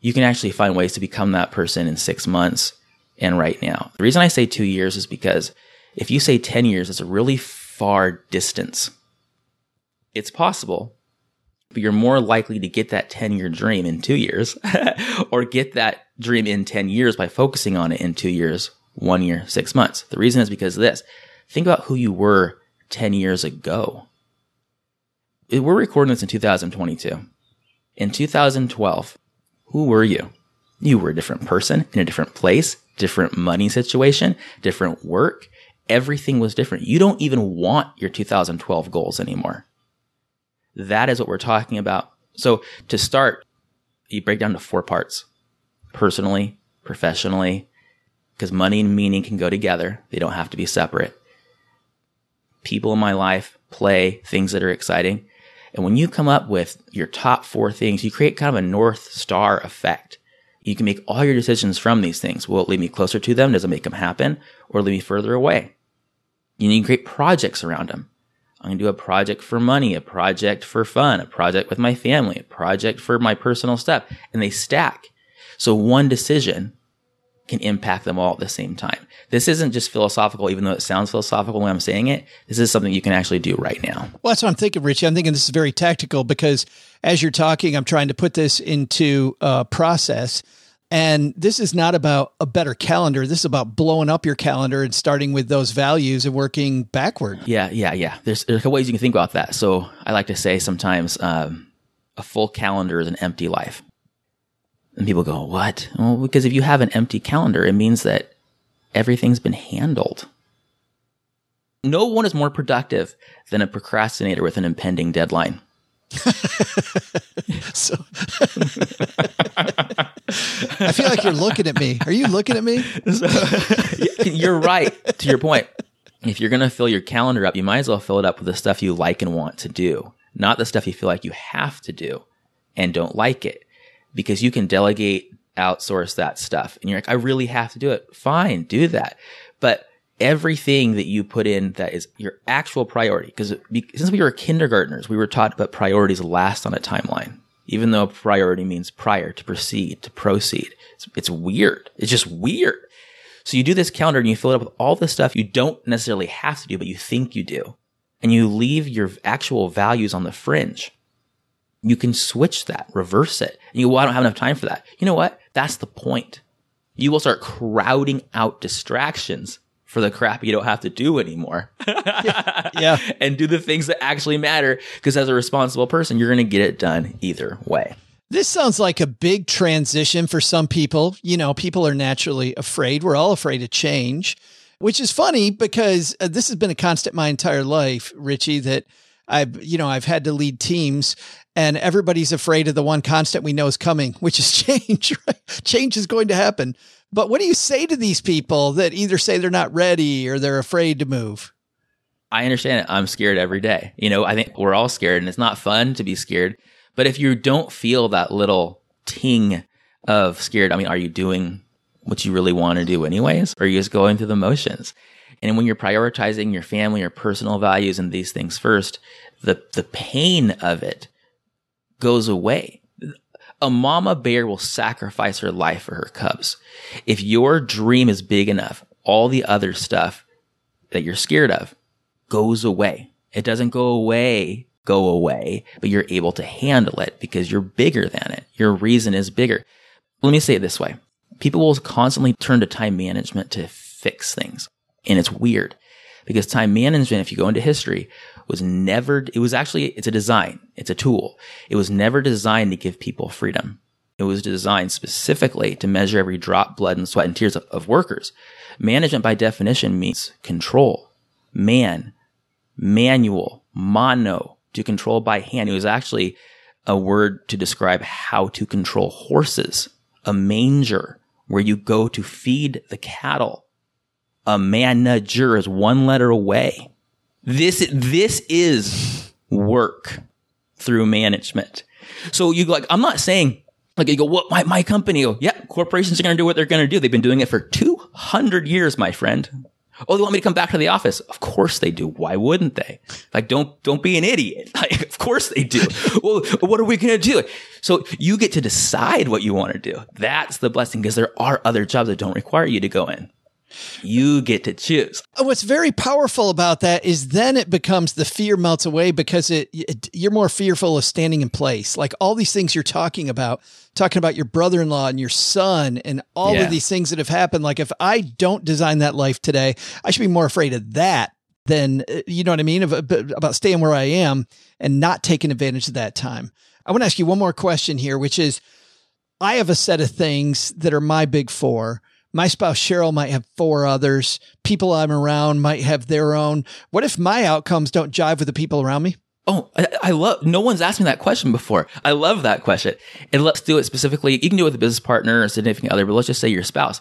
Speaker 6: you can actually find ways to become that person in six months and right now. The reason I say two years is because if you say 10 years, it's a really far distance it's possible, you're more likely to get that 10 year dream in two years or get that dream in 10 years by focusing on it in two years, one year, six months. The reason is because of this. Think about who you were 10 years ago. We're recording this in 2022. In 2012, who were you? You were a different person in a different place, different money situation, different work. Everything was different. You don't even want your 2012 goals anymore. That is what we're talking about. So to start, you break down to four parts personally, professionally, because money and meaning can go together. They don't have to be separate. People in my life, play, things that are exciting. And when you come up with your top four things, you create kind of a North Star effect. You can make all your decisions from these things. Will it lead me closer to them? Does it make them happen? Or lead me further away? You need to create projects around them. I'm going to do a project for money, a project for fun, a project with my family, a project for my personal stuff. And they stack. So one decision can impact them all at the same time. This isn't just philosophical, even though it sounds philosophical when I'm saying it. This is something you can actually do right now.
Speaker 3: Well, that's what I'm thinking, Richie. I'm thinking this is very tactical because as you're talking, I'm trying to put this into a process and this is not about a better calendar. This is about blowing up your calendar and starting with those values and working backward.
Speaker 6: Yeah, yeah, yeah. There's, there's ways you can think about that. So I like to say sometimes um, a full calendar is an empty life. And people go, what? Well, because if you have an empty calendar, it means that everything's been handled. No one is more productive than a procrastinator with an impending deadline.
Speaker 3: so I feel like you're looking at me. Are you looking at me?
Speaker 6: you're right to your point. If you're going to fill your calendar up, you might as well fill it up with the stuff you like and want to do, not the stuff you feel like you have to do and don't like it because you can delegate, outsource that stuff. And you're like, I really have to do it. Fine, do that. Everything that you put in that is your actual priority, because since we were kindergartners, we were taught that priorities last on a timeline even though priority means prior to proceed, to proceed. It's, it's weird. It's just weird. So you do this calendar and you fill it up with all the stuff you don't necessarily have to do, but you think you do. And you leave your actual values on the fringe. You can switch that, reverse it. And you go, well, I don't have enough time for that. You know what? That's the point. You will start crowding out distractions for the crap you don't have to do anymore.
Speaker 3: yeah. yeah.
Speaker 6: And do the things that actually matter. Because as a responsible person, you're going to get it done either way.
Speaker 3: This sounds like a big transition for some people. You know, people are naturally afraid. We're all afraid of change, which is funny because uh, this has been a constant my entire life, Richie, that I've, you know, I've had to lead teams and everybody's afraid of the one constant we know is coming, which is change, right? Change is going to happen. But what do you say to these people that either say they're not ready or they're afraid to move?
Speaker 6: I understand it. I'm scared every day. You know, I think we're all scared and it's not fun to be scared. But if you don't feel that little ting of scared, I mean, are you doing what you really want to do anyways? Or are you just going through the motions? And when you're prioritizing your family or personal values and these things first, the, the pain of it goes away. A mama bear will sacrifice her life for her cubs. If your dream is big enough, all the other stuff that you're scared of goes away. It doesn't go away, go away, but you're able to handle it because you're bigger than it. Your reason is bigger. Let me say it this way. People will constantly turn to time management to fix things. And it's weird because time management, if you go into history, was never, it was actually, it's a design. It's a tool. It was never designed to give people freedom. It was designed specifically to measure every drop, blood, and sweat and tears of, of workers. Management by definition means control, man, manual, mono, to control by hand. It was actually a word to describe how to control horses, a manger where you go to feed the cattle. A manager is one letter away. This, this is work through management. So you go like, I'm not saying like you go, what my, my company, go, yeah, corporations are going to do what they're going to do. They've been doing it for 200 years, my friend. Oh, they want me to come back to the office. Of course they do. Why wouldn't they? Like, don't, don't be an idiot. Like, of course they do. well, what are we going to do? So you get to decide what you want to do. That's the blessing because there are other jobs that don't require you to go in. You get to choose.
Speaker 3: What's very powerful about that is then it becomes the fear melts away because it, it, you're more fearful of standing in place. Like all these things you're talking about, talking about your brother-in-law and your son and all yeah. of these things that have happened. Like if I don't design that life today, I should be more afraid of that than uh, you know what I mean of, about staying where I am and not taking advantage of that time. I want to ask you one more question here, which is I have a set of things that are my big four my spouse Cheryl might have four others. People I'm around might have their own. What if my outcomes don't jive with the people around me?
Speaker 6: Oh, I, I, love, no one's asked me that question before. I love that question. And let's do it specifically. You can do it with a business partner or significant other, but let's just say your spouse.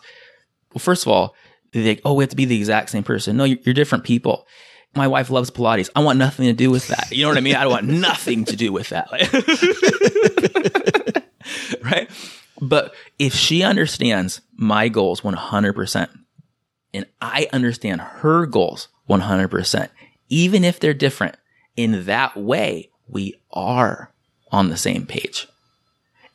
Speaker 6: Well, first of all, they, oh, we have to be the exact same person. No, you're, you're different people. My wife loves Pilates. I want nothing to do with that. You know what I mean? I don't want nothing to do with that. right? But if she understands my goals 100% and I understand her goals 100%, even if they're different, in that way, we are on the same page.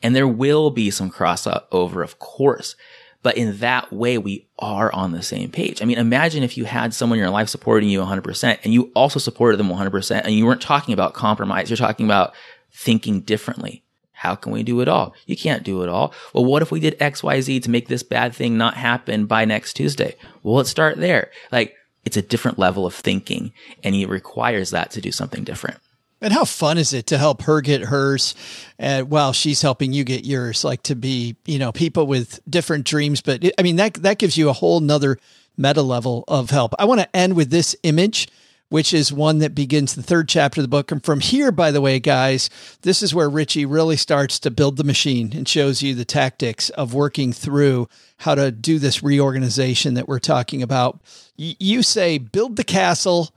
Speaker 6: And there will be some crossover, of course, but in that way, we are on the same page. I mean, imagine if you had someone in your life supporting you 100% and you also supported them 100% and you weren't talking about compromise. You're talking about thinking differently how can we do it all? You can't do it all. Well, what if we did XYZ to make this bad thing not happen by next Tuesday? Well, let's start there. Like, it's a different level of thinking and it requires that to do something different.
Speaker 3: And how fun is it to help her get hers uh, while she's helping you get yours? Like to be, you know, people with different dreams. But I mean, that, that gives you a whole nother meta level of help. I want to end with this image which is one that begins the third chapter of the book. And from here, by the way, guys, this is where Richie really starts to build the machine and shows you the tactics of working through how to do this reorganization that we're talking about. You say, build the castle,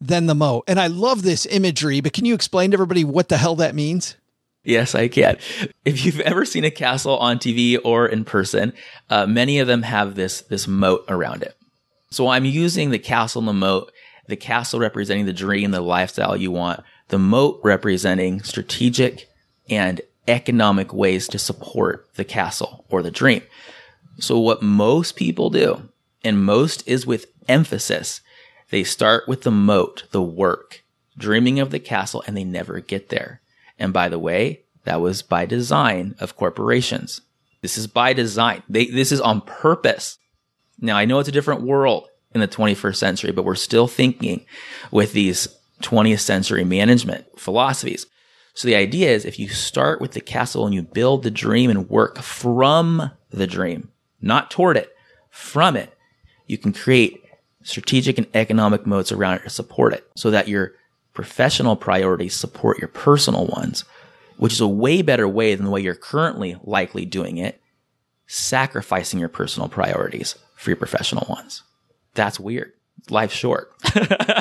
Speaker 3: then the moat. And I love this imagery, but can you explain to everybody what the hell that means?
Speaker 6: Yes, I can. If you've ever seen a castle on TV or in person, uh, many of them have this this moat around it. So I'm using the castle and the moat the castle representing the dream, the lifestyle you want, the moat representing strategic and economic ways to support the castle or the dream. So what most people do, and most is with emphasis, they start with the moat, the work, dreaming of the castle, and they never get there. And by the way, that was by design of corporations. This is by design. They, this is on purpose. Now I know it's a different world in the 21st century, but we're still thinking with these 20th century management philosophies. So the idea is if you start with the castle and you build the dream and work from the dream, not toward it, from it, you can create strategic and economic moats around it to support it so that your professional priorities support your personal ones, which is a way better way than the way you're currently likely doing it. sacrificing your personal priorities for your professional ones. That's weird. Life's short.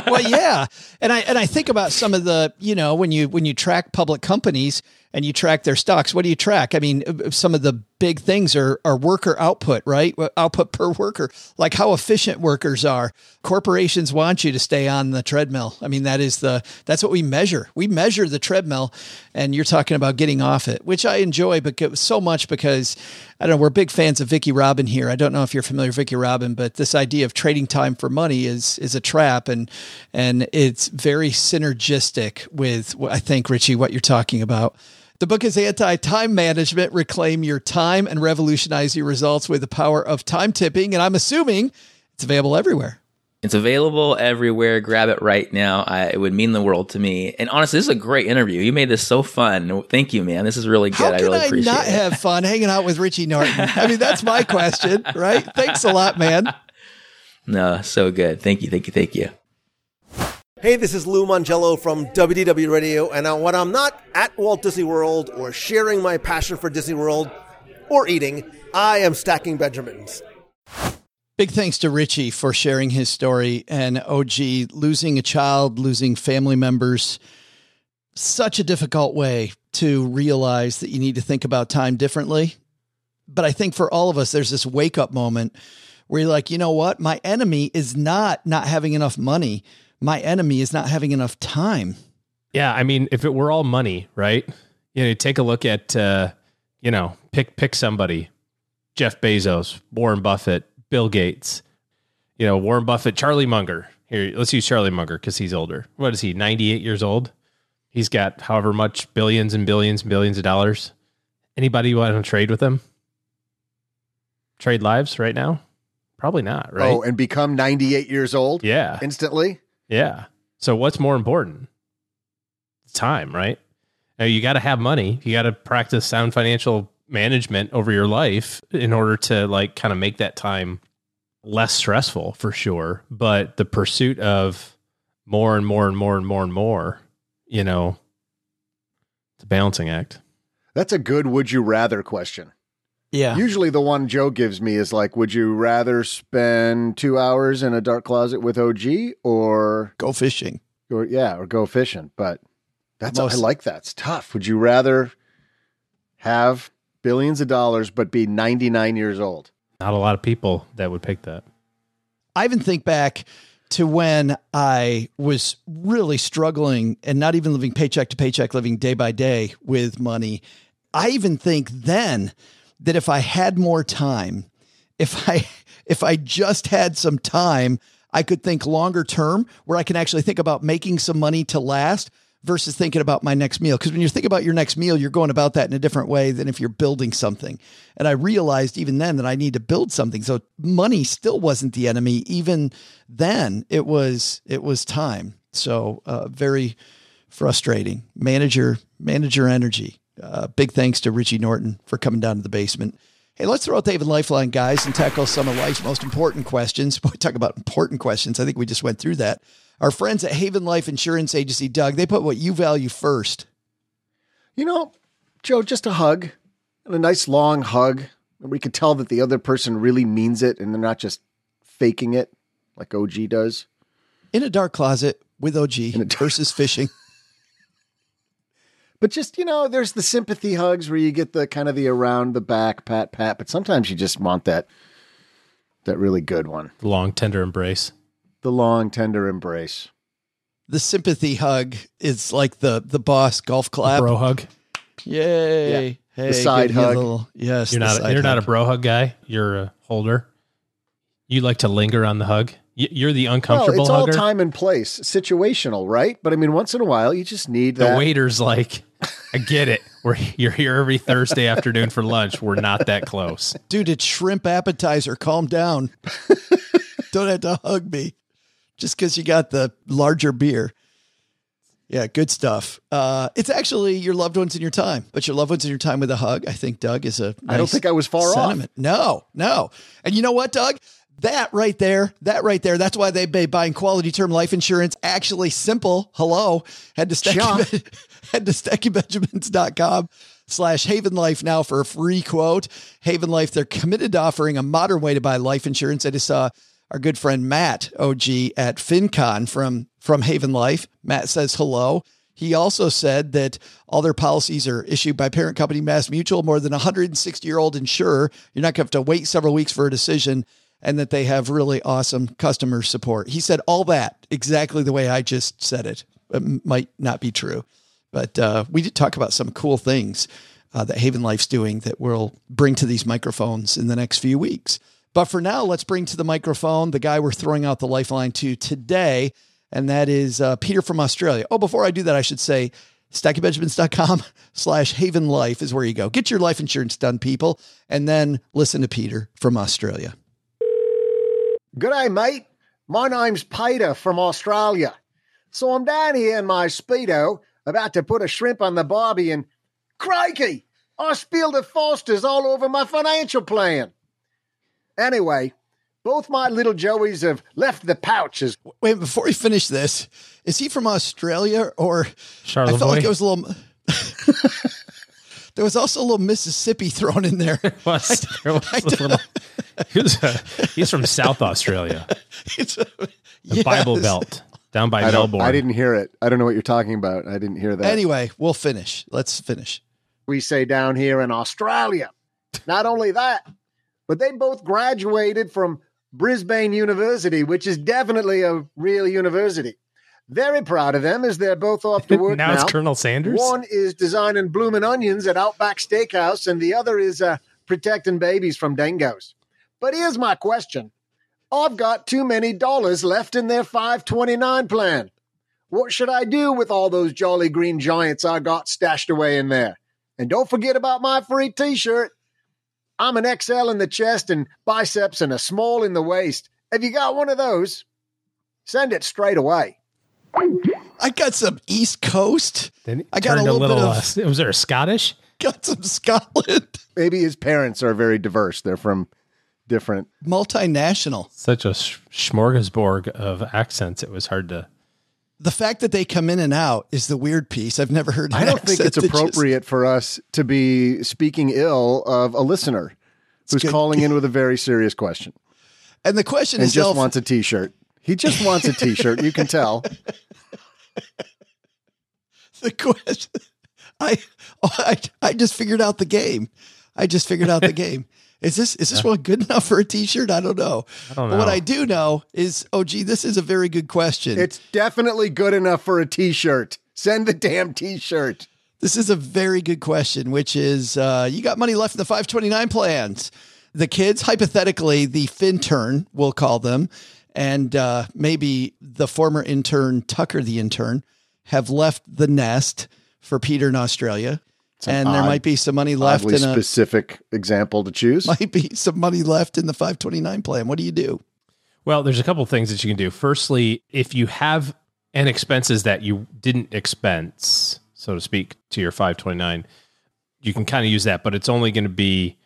Speaker 3: well, yeah, and I and I think about some of the you know when you when you track public companies and you track their stocks, what do you track? I mean, uh, some of the big things are are worker output, right? Output per worker, like how efficient workers are. Corporations want you to stay on the treadmill. I mean, that is the that's what we measure. We measure the treadmill, and you're talking about getting off it, which I enjoy, but so much because I don't know. We're big fans of Vicki Robin here. I don't know if you're familiar with Vicki Robin, but this idea of trading time for money is is a trap, and and it's very synergistic with I think Richie what you're talking about. The book is Anti Time Management Reclaim Your Time and Revolutionize Your Results with the Power of Time Tipping. And I'm assuming it's available everywhere.
Speaker 6: It's available everywhere. Grab it right now. I, it would mean the world to me. And honestly, this is a great interview. You made this so fun. Thank you, man. This is really good.
Speaker 3: How can
Speaker 6: I really
Speaker 3: I
Speaker 6: appreciate
Speaker 3: not
Speaker 6: it.
Speaker 3: have fun hanging out with Richie Norton? I mean, that's my question, right? Thanks a lot, man.
Speaker 6: No, so good. Thank you. Thank you. Thank you.
Speaker 7: Hey, this is Lou Mongello from WDW Radio, and uh, when I'm not at Walt Disney World or sharing my passion for Disney World or eating, I am stacking Benjamins.
Speaker 3: Big thanks to Richie for sharing his story and OG losing a child, losing family members. Such a difficult way to realize that you need to think about time differently. But I think for all of us, there's this wake up moment where you're like, you know what? My enemy is not not having enough money my enemy is not having enough time.
Speaker 4: Yeah, I mean, if it were all money, right? You know, take a look at, uh, you know, pick pick somebody, Jeff Bezos, Warren Buffett, Bill Gates. You know, Warren Buffett, Charlie Munger. Here, let's use Charlie Munger because he's older. What is he? Ninety eight years old. He's got however much billions and billions and billions of dollars. Anybody want to trade with him? Trade lives right now? Probably not, right?
Speaker 2: Oh, and become 98 years old?
Speaker 4: Yeah.
Speaker 2: Instantly?
Speaker 4: Yeah. So what's more important? Time, right? Now you got to have money. You got to practice sound financial management over your life in order to like kind of make that time less stressful for sure. But the pursuit of more and more and more and more and more, you know, it's a balancing act.
Speaker 2: That's a good would you rather question.
Speaker 3: Yeah.
Speaker 2: Usually the one Joe gives me is like, would you rather spend two hours in a dark closet with OG or
Speaker 3: go fishing?
Speaker 2: Or yeah, or go fishing. But that's Most, I like that. It's tough. Would you rather have billions of dollars but be 99 years old?
Speaker 4: Not a lot of people that would pick that.
Speaker 3: I even think back to when I was really struggling and not even living paycheck to paycheck, living day by day with money. I even think then that if I had more time, if I if I just had some time, I could think longer term where I can actually think about making some money to last versus thinking about my next meal. Because when you think about your next meal, you're going about that in a different way than if you're building something. And I realized even then that I need to build something. So money still wasn't the enemy. Even then, it was it was time. So uh, very frustrating. Manage your manage your energy. Uh, big thanks to Richie Norton for coming down to the basement. Hey, let's throw out the Haven Lifeline, guys, and tackle some of life's most important questions. Boy, talk about important questions. I think we just went through that. Our friends at Haven Life Insurance Agency, Doug, they put what you value first.
Speaker 2: You know, Joe, just a hug and a nice long hug. And we can tell that the other person really means it and they're not just faking it like OG does.
Speaker 3: In a dark closet with OG versus fishing.
Speaker 2: But just, you know, there's the sympathy hugs where you get the kind of the around the back pat pat, but sometimes you just want that that really good one.
Speaker 4: The long tender embrace.
Speaker 2: The long tender embrace.
Speaker 3: The sympathy hug is like the the boss golf clap.
Speaker 4: The bro hug.
Speaker 3: Yay. Yeah.
Speaker 2: Hey, the side hug.
Speaker 3: Little, yes.
Speaker 4: You're not a, you're hug. not a bro hug guy. You're a holder. You like to linger on the hug. You're the uncomfortable.
Speaker 2: Well, it's
Speaker 4: hugger.
Speaker 2: all time and place, situational, right? But I mean, once in a while, you just need
Speaker 4: the waiter's like, I get it. We're you're here every Thursday afternoon for lunch. We're not that close,
Speaker 3: dude. It's shrimp appetizer. Calm down. Don't have to hug me just because you got the larger beer. Yeah, good stuff. Uh, it's actually your loved ones in your time, but your loved ones in your time with a hug. I think Doug is a. Nice
Speaker 2: I don't think I was far
Speaker 3: sentiment.
Speaker 2: off.
Speaker 3: No, no. And you know what, Doug? That right there, that right there, that's why they made buying quality term life insurance actually simple. Hello. Had to stack, Head to stackybenjamins.com slash Haven Life now for a free quote. Haven Life, they're committed to offering a modern way to buy life insurance. I just saw our good friend Matt OG at FinCon from, from Haven Life. Matt says hello. He also said that all their policies are issued by parent company MassMutual, more than 160 year old insurer. You're not going to have to wait several weeks for a decision and that they have really awesome customer support. He said all that exactly the way I just said it. It might not be true, but uh, we did talk about some cool things uh, that Haven Life's doing that we'll bring to these microphones in the next few weeks. But for now, let's bring to the microphone the guy we're throwing out the lifeline to today, and that is uh, Peter from Australia. Oh, before I do that, I should say stackybenjamins.com slash haven life is where you go. Get your life insurance done, people, and then listen to Peter from Australia.
Speaker 2: Good day, mate. My name's Peter from Australia. So I'm down here in my Speedo about to put a shrimp on the barbie and crikey, I spilled the Fosters all over my financial plan. Anyway, both my little Joeys have left the pouches.
Speaker 3: Wait, before we finish this, is he from Australia or
Speaker 4: Charlotte
Speaker 3: I felt like it was a little. there was also a little Mississippi thrown in there.
Speaker 4: was, there was a little, he was, uh, he's from South Australia,
Speaker 3: It's a-
Speaker 4: the Bible. Belt, down by
Speaker 2: I, don't,
Speaker 4: Melbourne.
Speaker 2: I didn't hear it. I don't know what you're talking about. I didn't hear that.
Speaker 3: Anyway, we'll finish. Let's finish.
Speaker 2: we say down here in Australia. Not only that, but they both graduated from Brisbane University, which is definitely a real university. Very proud of them as they're both off to work
Speaker 4: now,
Speaker 2: now.
Speaker 4: it's Colonel Sanders.
Speaker 2: One is designing bloomin' onions at Outback Steakhouse, and the other is uh, protecting babies from dingoes. But here's my question I've got too many dollars left in their 529 plan. What should I do with all those jolly green giants I got stashed away in there? And don't forget about my free t shirt. I'm an XL in the chest and biceps and a small in the waist. Have you got one of those? Send it straight away.
Speaker 3: I got some East Coast.
Speaker 4: Then
Speaker 3: I got a
Speaker 4: turned
Speaker 3: little, bit of
Speaker 4: uh, was there a Scottish?
Speaker 3: got some Scotland.
Speaker 2: Maybe his parents are very diverse. They're from different.
Speaker 3: Multinational.
Speaker 4: Such a sh- smorgasbord of accents. It was hard to.
Speaker 3: The fact that they come in and out is the weird piece. I've never heard.
Speaker 2: I don't think it's
Speaker 3: that just-
Speaker 2: appropriate for us to be speaking ill of a listener who's
Speaker 3: good.
Speaker 2: calling in with a very serious question
Speaker 3: and the question
Speaker 2: and
Speaker 3: is,
Speaker 2: just
Speaker 3: Elf,
Speaker 2: wants a t shirt. He just wants a t shirt. You can tell.
Speaker 3: the question. I, I I just figured out the game. I just figured out the game. Is this is this one good enough for a T-shirt? I don't know.
Speaker 4: I don't
Speaker 3: But what. I do know is, oh, gee, this is a very good question.
Speaker 2: It's definitely good enough for a t shirt. Send the damn t shirt.
Speaker 3: This is a very good question, which is uh, you got money left in the 529 plans. The kids, hypothetically, the FinTurn, we'll call them, and uh, maybe the former intern, Tucker the intern, have left the nest for Peter in Australia. And there might be some money left
Speaker 2: Oddly
Speaker 3: in a
Speaker 2: specific example to choose.
Speaker 3: might be some money left in the 529 plan. What do you do?
Speaker 4: Well, there's a couple of things that you can do. Firstly, if you have an expenses that you didn't expense, so to speak, to your 529, you can kind of use that, but it's only going to be,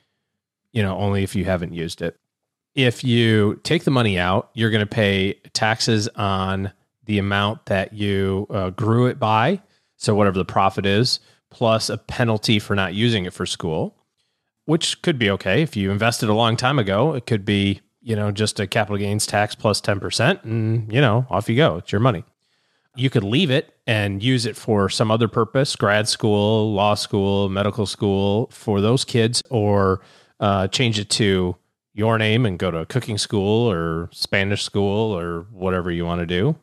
Speaker 4: you know, only if you haven't used it. If you take the money out, you're going to pay taxes on the amount that you uh, grew it by. So whatever the profit is, plus a penalty for not using it for school, which could be okay. If you invested a long time ago, it could be, you know, just a capital gains tax plus 10%, and, you know, off you go. It's your money. You could leave it and use it for some other purpose grad school, law school, medical school for those kids, or uh, change it to your name and go to cooking school or Spanish school or whatever you want to do.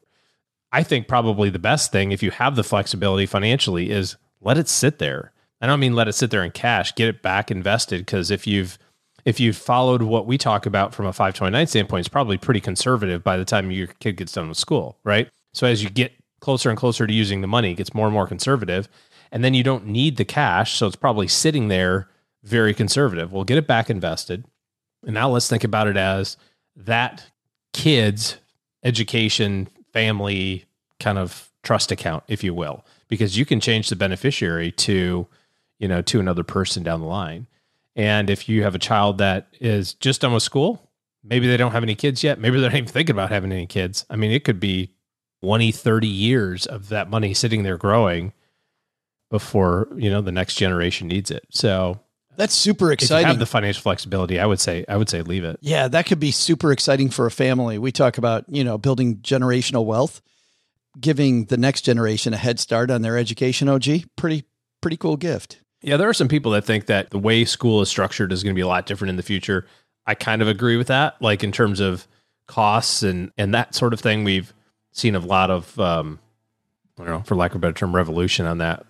Speaker 4: I think probably the best thing, if you have the flexibility financially, is let it sit there. I don't mean let it sit there in cash, get it back invested. Because if you've if you've followed what we talk about from a 529 standpoint, it's probably pretty conservative by the time your kid gets done with school, right? So as you get closer and closer to using the money, it gets more and more conservative. And then you don't need the cash. So it's probably sitting there very conservative. We'll get it back invested. And now let's think about it as that kid's education, family kind of trust account, if you will, because you can change the beneficiary to, you know, to another person down the line. And if you have a child that is just done with school, maybe they don't have any kids yet. Maybe they're not even thinking about having any kids. I mean, it could be 20, 30 years of that money sitting there growing. before you know the next generation needs it. So
Speaker 3: That's super
Speaker 4: if you
Speaker 3: exciting.
Speaker 4: have the financial flexibility, I would say I would say leave it.
Speaker 3: Yeah, that could be super exciting for a family. We talk about, you know, building generational wealth, giving the next generation a head start on their education, OG. Pretty pretty cool gift.
Speaker 4: Yeah, there are some people that think that the way school is structured is going to be a lot different in the future. I kind of agree with that. Like in terms of costs and and that sort of thing, we've seen a lot of um, I don't know, for lack of a better term, revolution on that.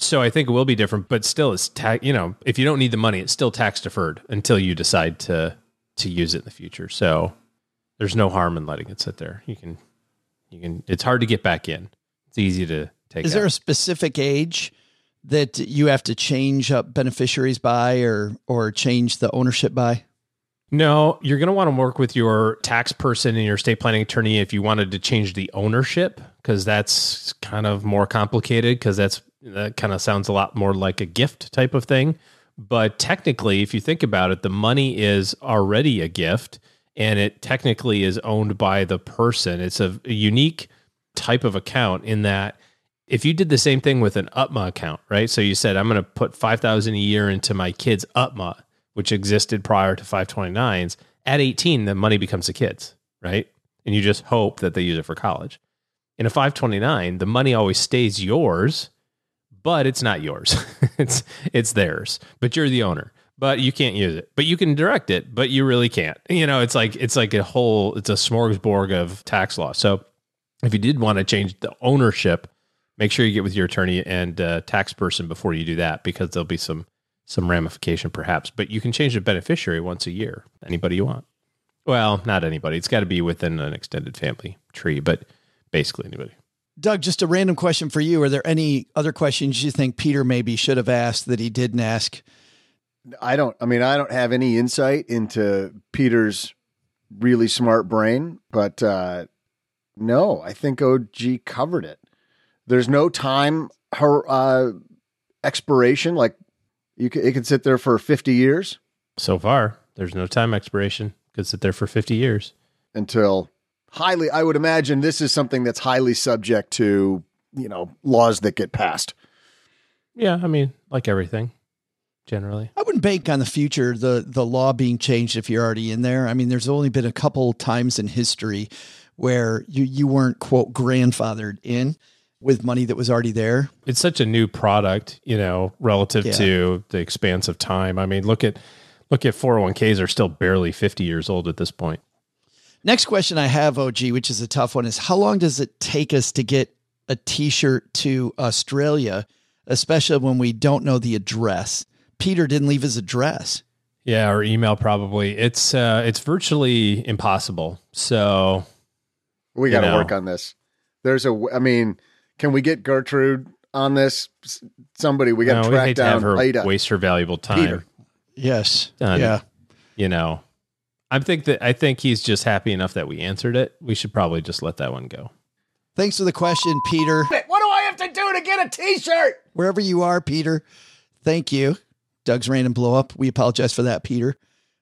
Speaker 4: So I think it will be different, but still, it's tax. You know, if you don't need the money, it's still tax deferred until you decide to to use it in the future. So there's no harm in letting it sit there. You can you can. It's hard to get back in. It's easy to take.
Speaker 3: Is there a specific age that you have to change up beneficiaries by or or change the ownership by?
Speaker 4: No, you're going to want to work with your tax person and your estate planning attorney if you wanted to change the ownership because that's kind of more complicated because that's that kind of sounds a lot more like a gift type of thing. But technically, if you think about it, the money is already a gift and it technically is owned by the person. It's a, a unique type of account in that if you did the same thing with an UTMA account, right? So you said I'm going to put 5000 a year into my kid's UTMA which existed prior to 529s, at 18, the money becomes the kids, right? And you just hope that they use it for college. In a 529, the money always stays yours, but it's not yours. it's it's theirs, but you're the owner. But you can't use it. But you can direct it, but you really can't. You know, it's like it's like a whole it's a smorgasbord of tax law. So if you did want to change the ownership, make sure you get with your attorney and uh, tax person before you do that because there'll be some some ramification perhaps, but you can change the beneficiary once a year. Anybody you want. Well, not anybody. It's got to be within an extended family tree, but basically anybody.
Speaker 3: Doug, just a random question for you. Are there any other questions you think Peter maybe should have asked that he didn't ask?
Speaker 2: I don't. I mean, I don't have any insight into Peter's really smart brain, but uh, no, I think OG covered it. There's no time her uh, expiration. Like you, can, it can sit there for 50 years
Speaker 4: So far, there's no time expiration. Could sit there for 50 years.
Speaker 2: until highly. I would imagine this is something that's highly subject to you know laws that get passed.
Speaker 4: Yeah, I mean, like everything, generally.
Speaker 3: I wouldn't bank on the future, the the law being changed if you're already in there. I mean, there's only been a couple times in history where you you weren't quote grandfathered in with money that was already there.
Speaker 4: It's such a new product, you know, relative
Speaker 3: Yeah.
Speaker 4: to the expanse of time. I mean, look at look at 401ks are still barely 50 years old at this point.
Speaker 3: Next question I have, OG, which is a tough one, is how long does it take us to get a T-shirt to Australia, especially when we don't know the address? Peter didn't leave his address.
Speaker 4: Yeah, or email probably. It's uh it's virtually impossible. So
Speaker 2: We got to
Speaker 4: know.
Speaker 2: work on this. There's a. I mean, can we get Gertrude on this? Somebody, we got
Speaker 4: no,
Speaker 2: to track
Speaker 4: hate to
Speaker 2: down
Speaker 4: have her
Speaker 2: Ida.
Speaker 4: waste her valuable time.
Speaker 2: Peter.
Speaker 3: Yes.
Speaker 4: Done.
Speaker 3: Yeah.
Speaker 4: You know. I think that I think he's just happy enough that we answered it. We should probably just let that one go.
Speaker 3: Thanks for the question, Peter.
Speaker 2: What do I have to do to get a T-shirt?
Speaker 3: Wherever you are, Peter, thank you. Doug's random blow up. We apologize for that, Peter.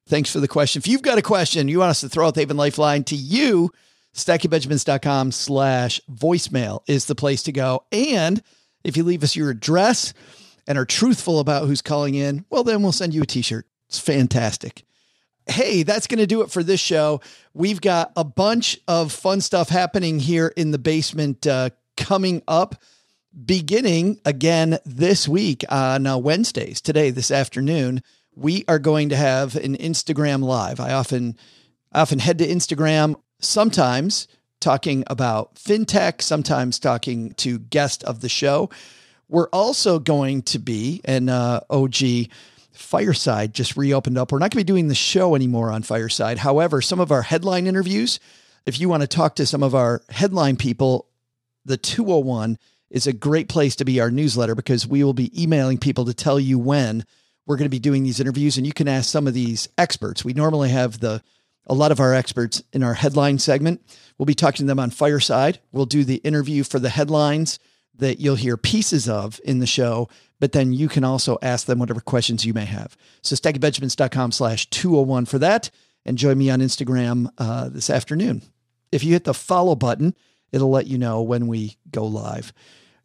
Speaker 3: Thanks for the question. If you've got a question you want us to throw out the Haven Lifeline to you, stackybenjamins.com slash voicemail is the place to go. And if you leave us your address and are truthful about who's calling in, well, then we'll send you a t-shirt. It's fantastic. Hey, that's going to do it for this show. We've got a bunch of fun stuff happening here in the basement uh, coming up beginning again this week on uh, Wednesdays, today, this afternoon, we are going to have an Instagram live. I often, I often head to Instagram, sometimes talking about fintech, sometimes talking to guest of the show. We're also going to be, an uh, OG Fireside just reopened up. We're not going to be doing the show anymore on Fireside. However, some of our headline interviews, if you want to talk to some of our headline people, the 201 is a great place to be our newsletter because we will be emailing people to tell you when we're going to be doing these interviews and you can ask some of these experts. We normally have the a lot of our experts in our headline segment. We'll be talking to them on Fireside. We'll do the interview for the headlines that you'll hear pieces of in the show, but then you can also ask them whatever questions you may have. So stackybenjamins.com slash 201 for that. And join me on Instagram uh, this afternoon. If you hit the follow button, it'll let you know when we go live.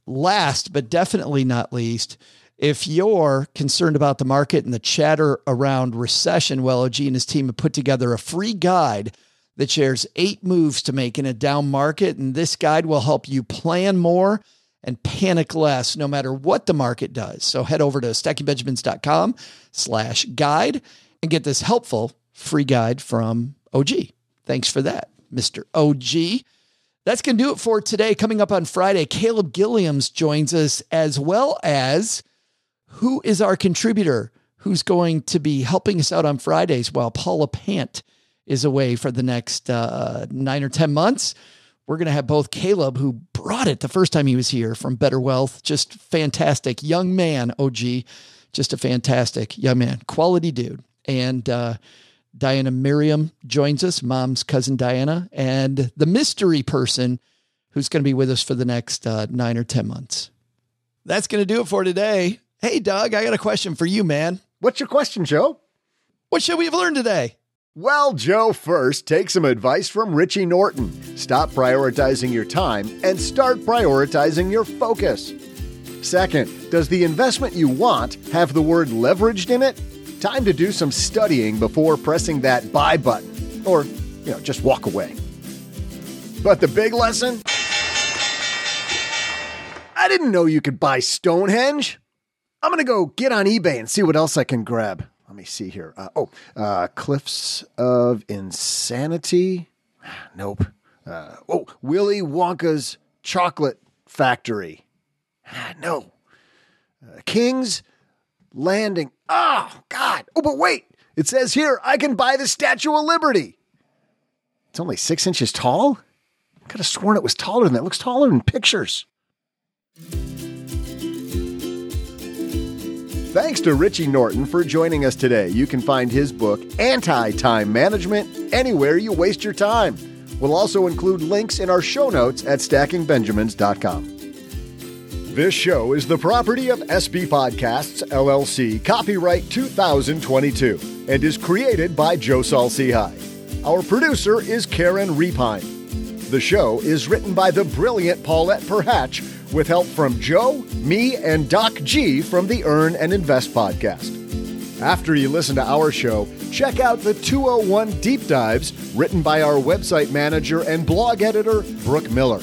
Speaker 3: Last but definitely not least, if you're concerned about the market and the chatter around recession, well, OG and his team have put together a free guide that shares eight moves to make in a down market. And this guide will help you plan more and panic less no matter what the market does. So head over to stackingbenjamins.com slash guide and get this helpful free guide from OG. Thanks for that, Mr. OG. That's going to do it for today. Coming up on Friday, Caleb Guilliams joins us, as well as who is our contributor who's going to be helping us out on Fridays while Paula Pant is away for the next uh, nine or 10 months. We're going to have both Caleb, who brought it the first time he was here from Better Wealth, just fantastic young man, OG, just a fantastic young man, quality dude. And uh, Diana Miriam joins us, mom's cousin Diana, and the mystery person who's going to be with us for the next uh, nine or 10 months. That's going to do it for today. Hey, Doug, I got a question for you, man.
Speaker 2: What's your question, Joe?
Speaker 3: What should we have learned today?
Speaker 2: Well, Joe, first, take some advice from Richie Norton. Stop prioritizing your time and start prioritizing your focus. Second, does the investment you want have the word leveraged in it? Time to do some studying before pressing that buy button, or, you know, just walk away. But the big lesson? I didn't know you could buy Stonehenge. I'm going to go get on eBay and see what else I can grab. Let me see here. Uh, oh, uh, Cliffs of Insanity. Nope. Uh, oh, Willy Wonka's Chocolate Factory. no. Uh, King's Landing. Oh, God. Oh, but wait. It says here I can buy the Statue of Liberty. It's only six inches tall? I could have sworn it was taller than that. It looks taller in pictures. Thanks to Richie Norton for joining us today. You can find his book, Anti Time Management, anywhere you waste your time. We'll also include links in our show notes at stackingbenjamins.com. This show is the property of SB Podcasts, LLC, copyright 2022, and is created by Joe Saul-Sehy. Our producer is Karen Repine. The show is written by the brilliant Paulette Perhach with help from Joe, me, and Doc G from the Earn and Invest podcast. After you listen to our show, check out the 201 Deep Dives written by our website manager and blog editor, Brooke Miller.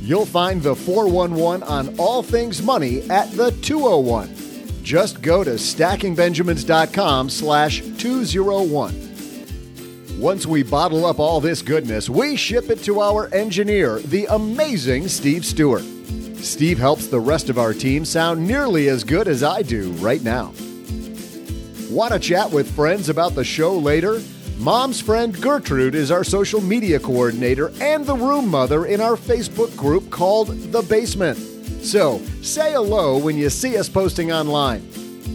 Speaker 2: You'll find the 411 on all things money at the 201. Just go to stackingbenjamins.com slash 201. Once we bottle up all this goodness, we ship it to our engineer, the amazing Steve Stewart. Steve helps the rest of our team sound nearly as good as I do right now. Want to chat with friends about the show later? Mom's friend Gertrude is our social media coordinator and the room mother in our Facebook group called The Basement. So, say hello when you see us posting online.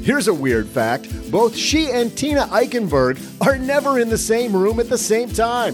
Speaker 2: Here's a weird fact both she and Tina Eichenberg are never in the same room at the same time.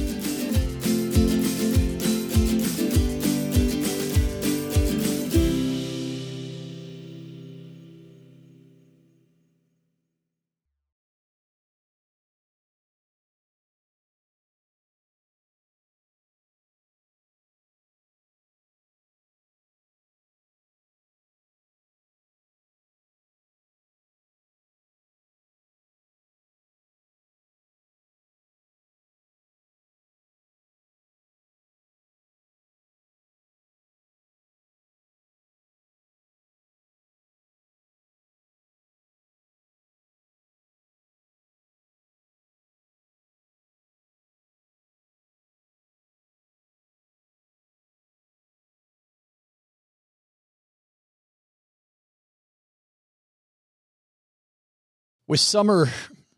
Speaker 3: With summer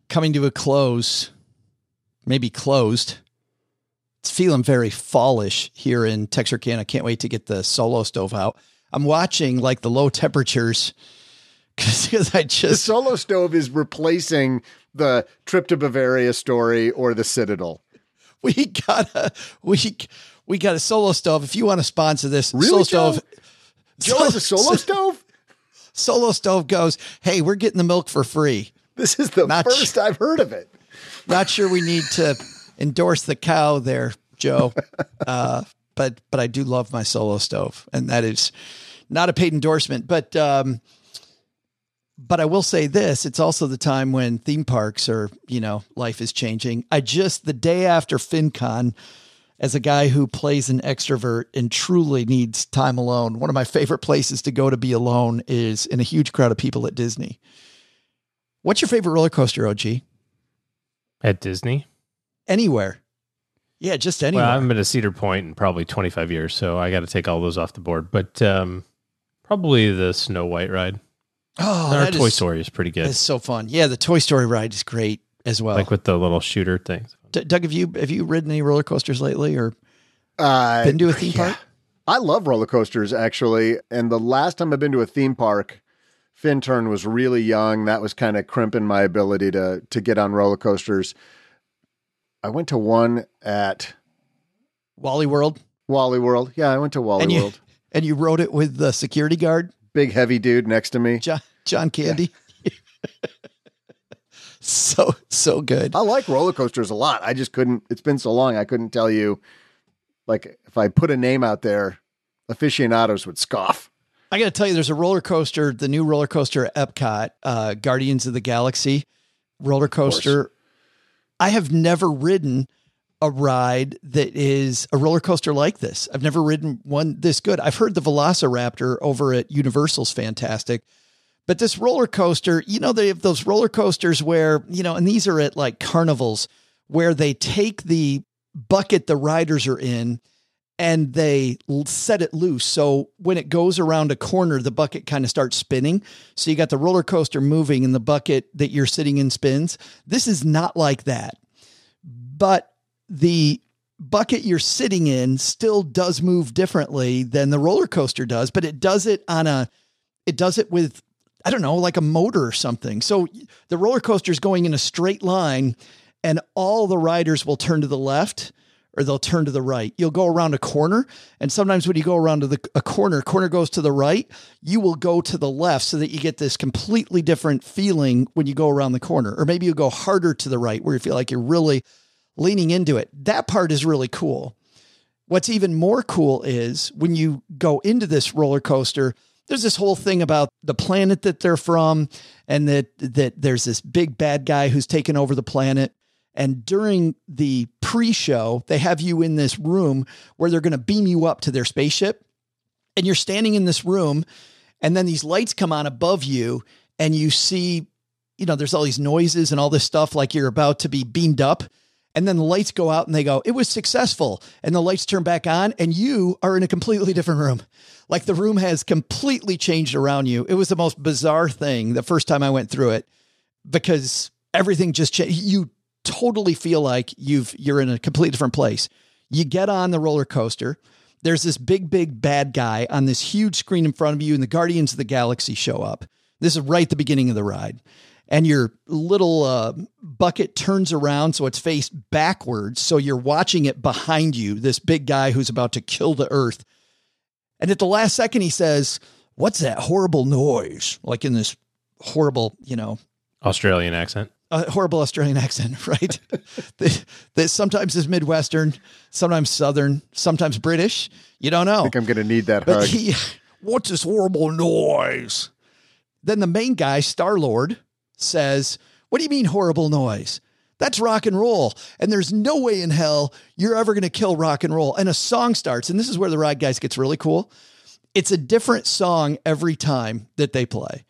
Speaker 3: coming to a close, maybe closed, it's feeling very fallish here in Texarkana. Can't wait to get the solo stove out. I'm watching like the low temperatures because I
Speaker 2: The
Speaker 3: just
Speaker 2: solo stove is replacing the trip to Bavaria story or the Citadel.
Speaker 3: we gotta we we got a solo stove. If you want to sponsor this,
Speaker 2: Really,
Speaker 3: solo
Speaker 2: Joe?
Speaker 3: stove.
Speaker 2: Joe has a solo stove?
Speaker 3: Solo stove goes. Hey, we're getting the milk for free.
Speaker 2: This is the
Speaker 3: Not
Speaker 2: first I've heard of it.
Speaker 3: Not sure we need to endorse the cow there, Joe. Uh, but but I do love my solo stove, and that is not a paid endorsement. But um, but I will say this: it's also the time when theme parks are, you know, life is changing. I just the day after FinCon, as a guy who plays an extrovert and truly needs time alone, one of my favorite places to go to be alone is in a huge crowd of people at Disney. What's your favorite roller coaster, OG?
Speaker 4: At Disney?
Speaker 3: Anywhere. Yeah, just anywhere.
Speaker 4: Well, I haven't been to Cedar Point in probably 25 years, so I got to take all those off the board. But um, probably the Snow White ride.
Speaker 3: oh,
Speaker 4: Our
Speaker 3: that
Speaker 4: Toy
Speaker 3: is-
Speaker 4: Story is pretty good.
Speaker 3: It's so fun. Yeah, the Toy Story ride is great as well.
Speaker 4: like with the little shooter things.
Speaker 3: D- Doug, have you have you ridden any roller coasters lately, or
Speaker 2: Uh,
Speaker 3: been to a theme park?
Speaker 2: I love roller coasters actually, and the last time I've been to a theme park, Finturn was really young. That was kind of crimping my ability to to get on roller coasters. I went to one at
Speaker 3: Wally World,
Speaker 2: Wally World. Yeah, I went to Wally
Speaker 3: and you
Speaker 2: World.
Speaker 3: and you rode it with the security guard,
Speaker 2: Big heavy dude next to me.
Speaker 3: John, John Candy. so so good.
Speaker 2: I like roller coasters a lot. I just couldn't. It's been so long. I couldn't tell you. Like if I put a name out there, aficionados would scoff.
Speaker 3: I got to tell you, there's a roller coaster, the new roller coaster at Epcot, uh, Guardians of the Galaxy roller coaster. I have never ridden a ride that is a roller coaster like this. I've never ridden one this good. I've heard the Velociraptor over at Universal's fantastic. But this roller coaster, you know, they have those roller coasters where, you know, and these are at like carnivals where they take the bucket the riders are in and they set it loose. So when it goes around a corner, the bucket kind of starts spinning. So you got the roller coaster moving and the bucket that you're sitting in spins. This is not like that. But the bucket you're sitting in still does move differently than the roller coaster does, but it does it on a it does it with I don't know, like a motor or something. So the roller coaster is going in a straight line and all the riders will turn to the left or they'll turn to the right. You'll go around a corner and sometimes when you go around to the a corner, corner goes to the right, you will go to the left so that you get this completely different feeling when you go around the corner. Or maybe you go harder to the right where you feel like you're really leaning into it. That part is really cool. What's even more cool is when you go into this roller coaster, there's this whole thing about the planet that they're from and that that there's this big bad guy who's taken over the planet. And during the pre-show, they have you in this room where they're going to beam you up to their spaceship. And you're standing in this room and then these lights come on above you and you see you know, there's all these noises and all this stuff like you're about to be beamed up. And then the lights go out and they go, it was successful. And the lights turn back on and you are in a completely different room. Like the room has completely changed around you. It was the most bizarre thing the first time I went through it because everything just changed. You totally feel like you've, you're in a completely different place. You get on the roller coaster. There's this big, big bad guy on this huge screen in front of you, and the Guardians of the Galaxy show up. This is right the beginning of the ride and your little uh, bucket turns around so it's faced backwards. So you're watching it behind you, this big guy who's about to kill the earth. And at the last second, he says, What's that horrible noise? Like in this horrible, you know,
Speaker 4: Australian accent.
Speaker 3: Uh, horrible Australian accent, right? that, that sometimes is Midwestern, sometimes Southern, sometimes British. You don't know.
Speaker 2: I think I'm going to need that
Speaker 3: But
Speaker 2: hug.
Speaker 3: he, what's this horrible noise? Then the main guy, Star Lord, says, What do you mean horrible noise? That's rock and roll. And there's no way in hell you're ever going to kill rock and roll. And a song starts, and this is where the ride guys gets really cool. It's a different song every time that they play.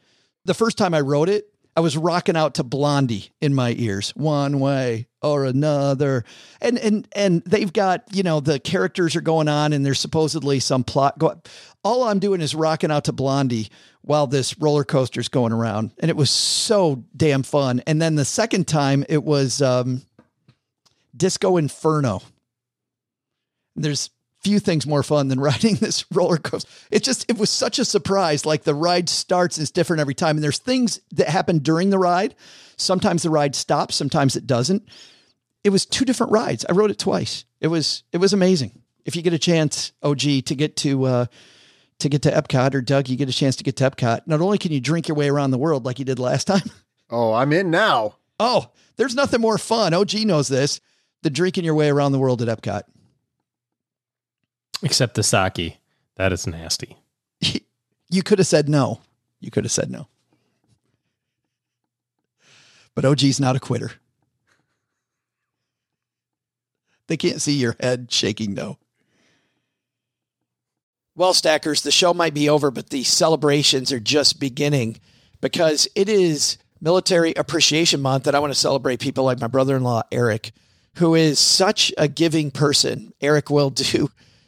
Speaker 3: The first time I wrote it, I was rocking out to Blondie in my ears, one way or another. And and and they've got, you know, the characters are going on and there's supposedly some plot go all I'm doing is rocking out to Blondie while this roller coaster's going around. And it was so damn fun. And then the second time it was um Disco Inferno. There's few things more fun than riding this roller coaster. It just it was such a surprise. Like the ride starts is different every time, and there's things that happen during the ride. Sometimes the ride stops, sometimes it doesn't. It was two different rides. I rode it twice. It was it was amazing. If you get a chance, OG, to get to uh, to get to Epcot, or Doug, you get a chance to get to Epcot. Not only can you drink your way around the world like you did last time.
Speaker 2: Oh, I'm in now.
Speaker 3: Oh, there's nothing more fun. OG knows this. The drinking your way around the world at Epcot.
Speaker 4: Except the sake. That is nasty.
Speaker 3: You could have said no. You could have said no. But OG's not a quitter. They can't see your head shaking no. Well, stackers, the show might be over, but the celebrations are just beginning because it is Military Appreciation Month and I want to celebrate people like my brother in law, Eric, who is such a giving person. Eric will do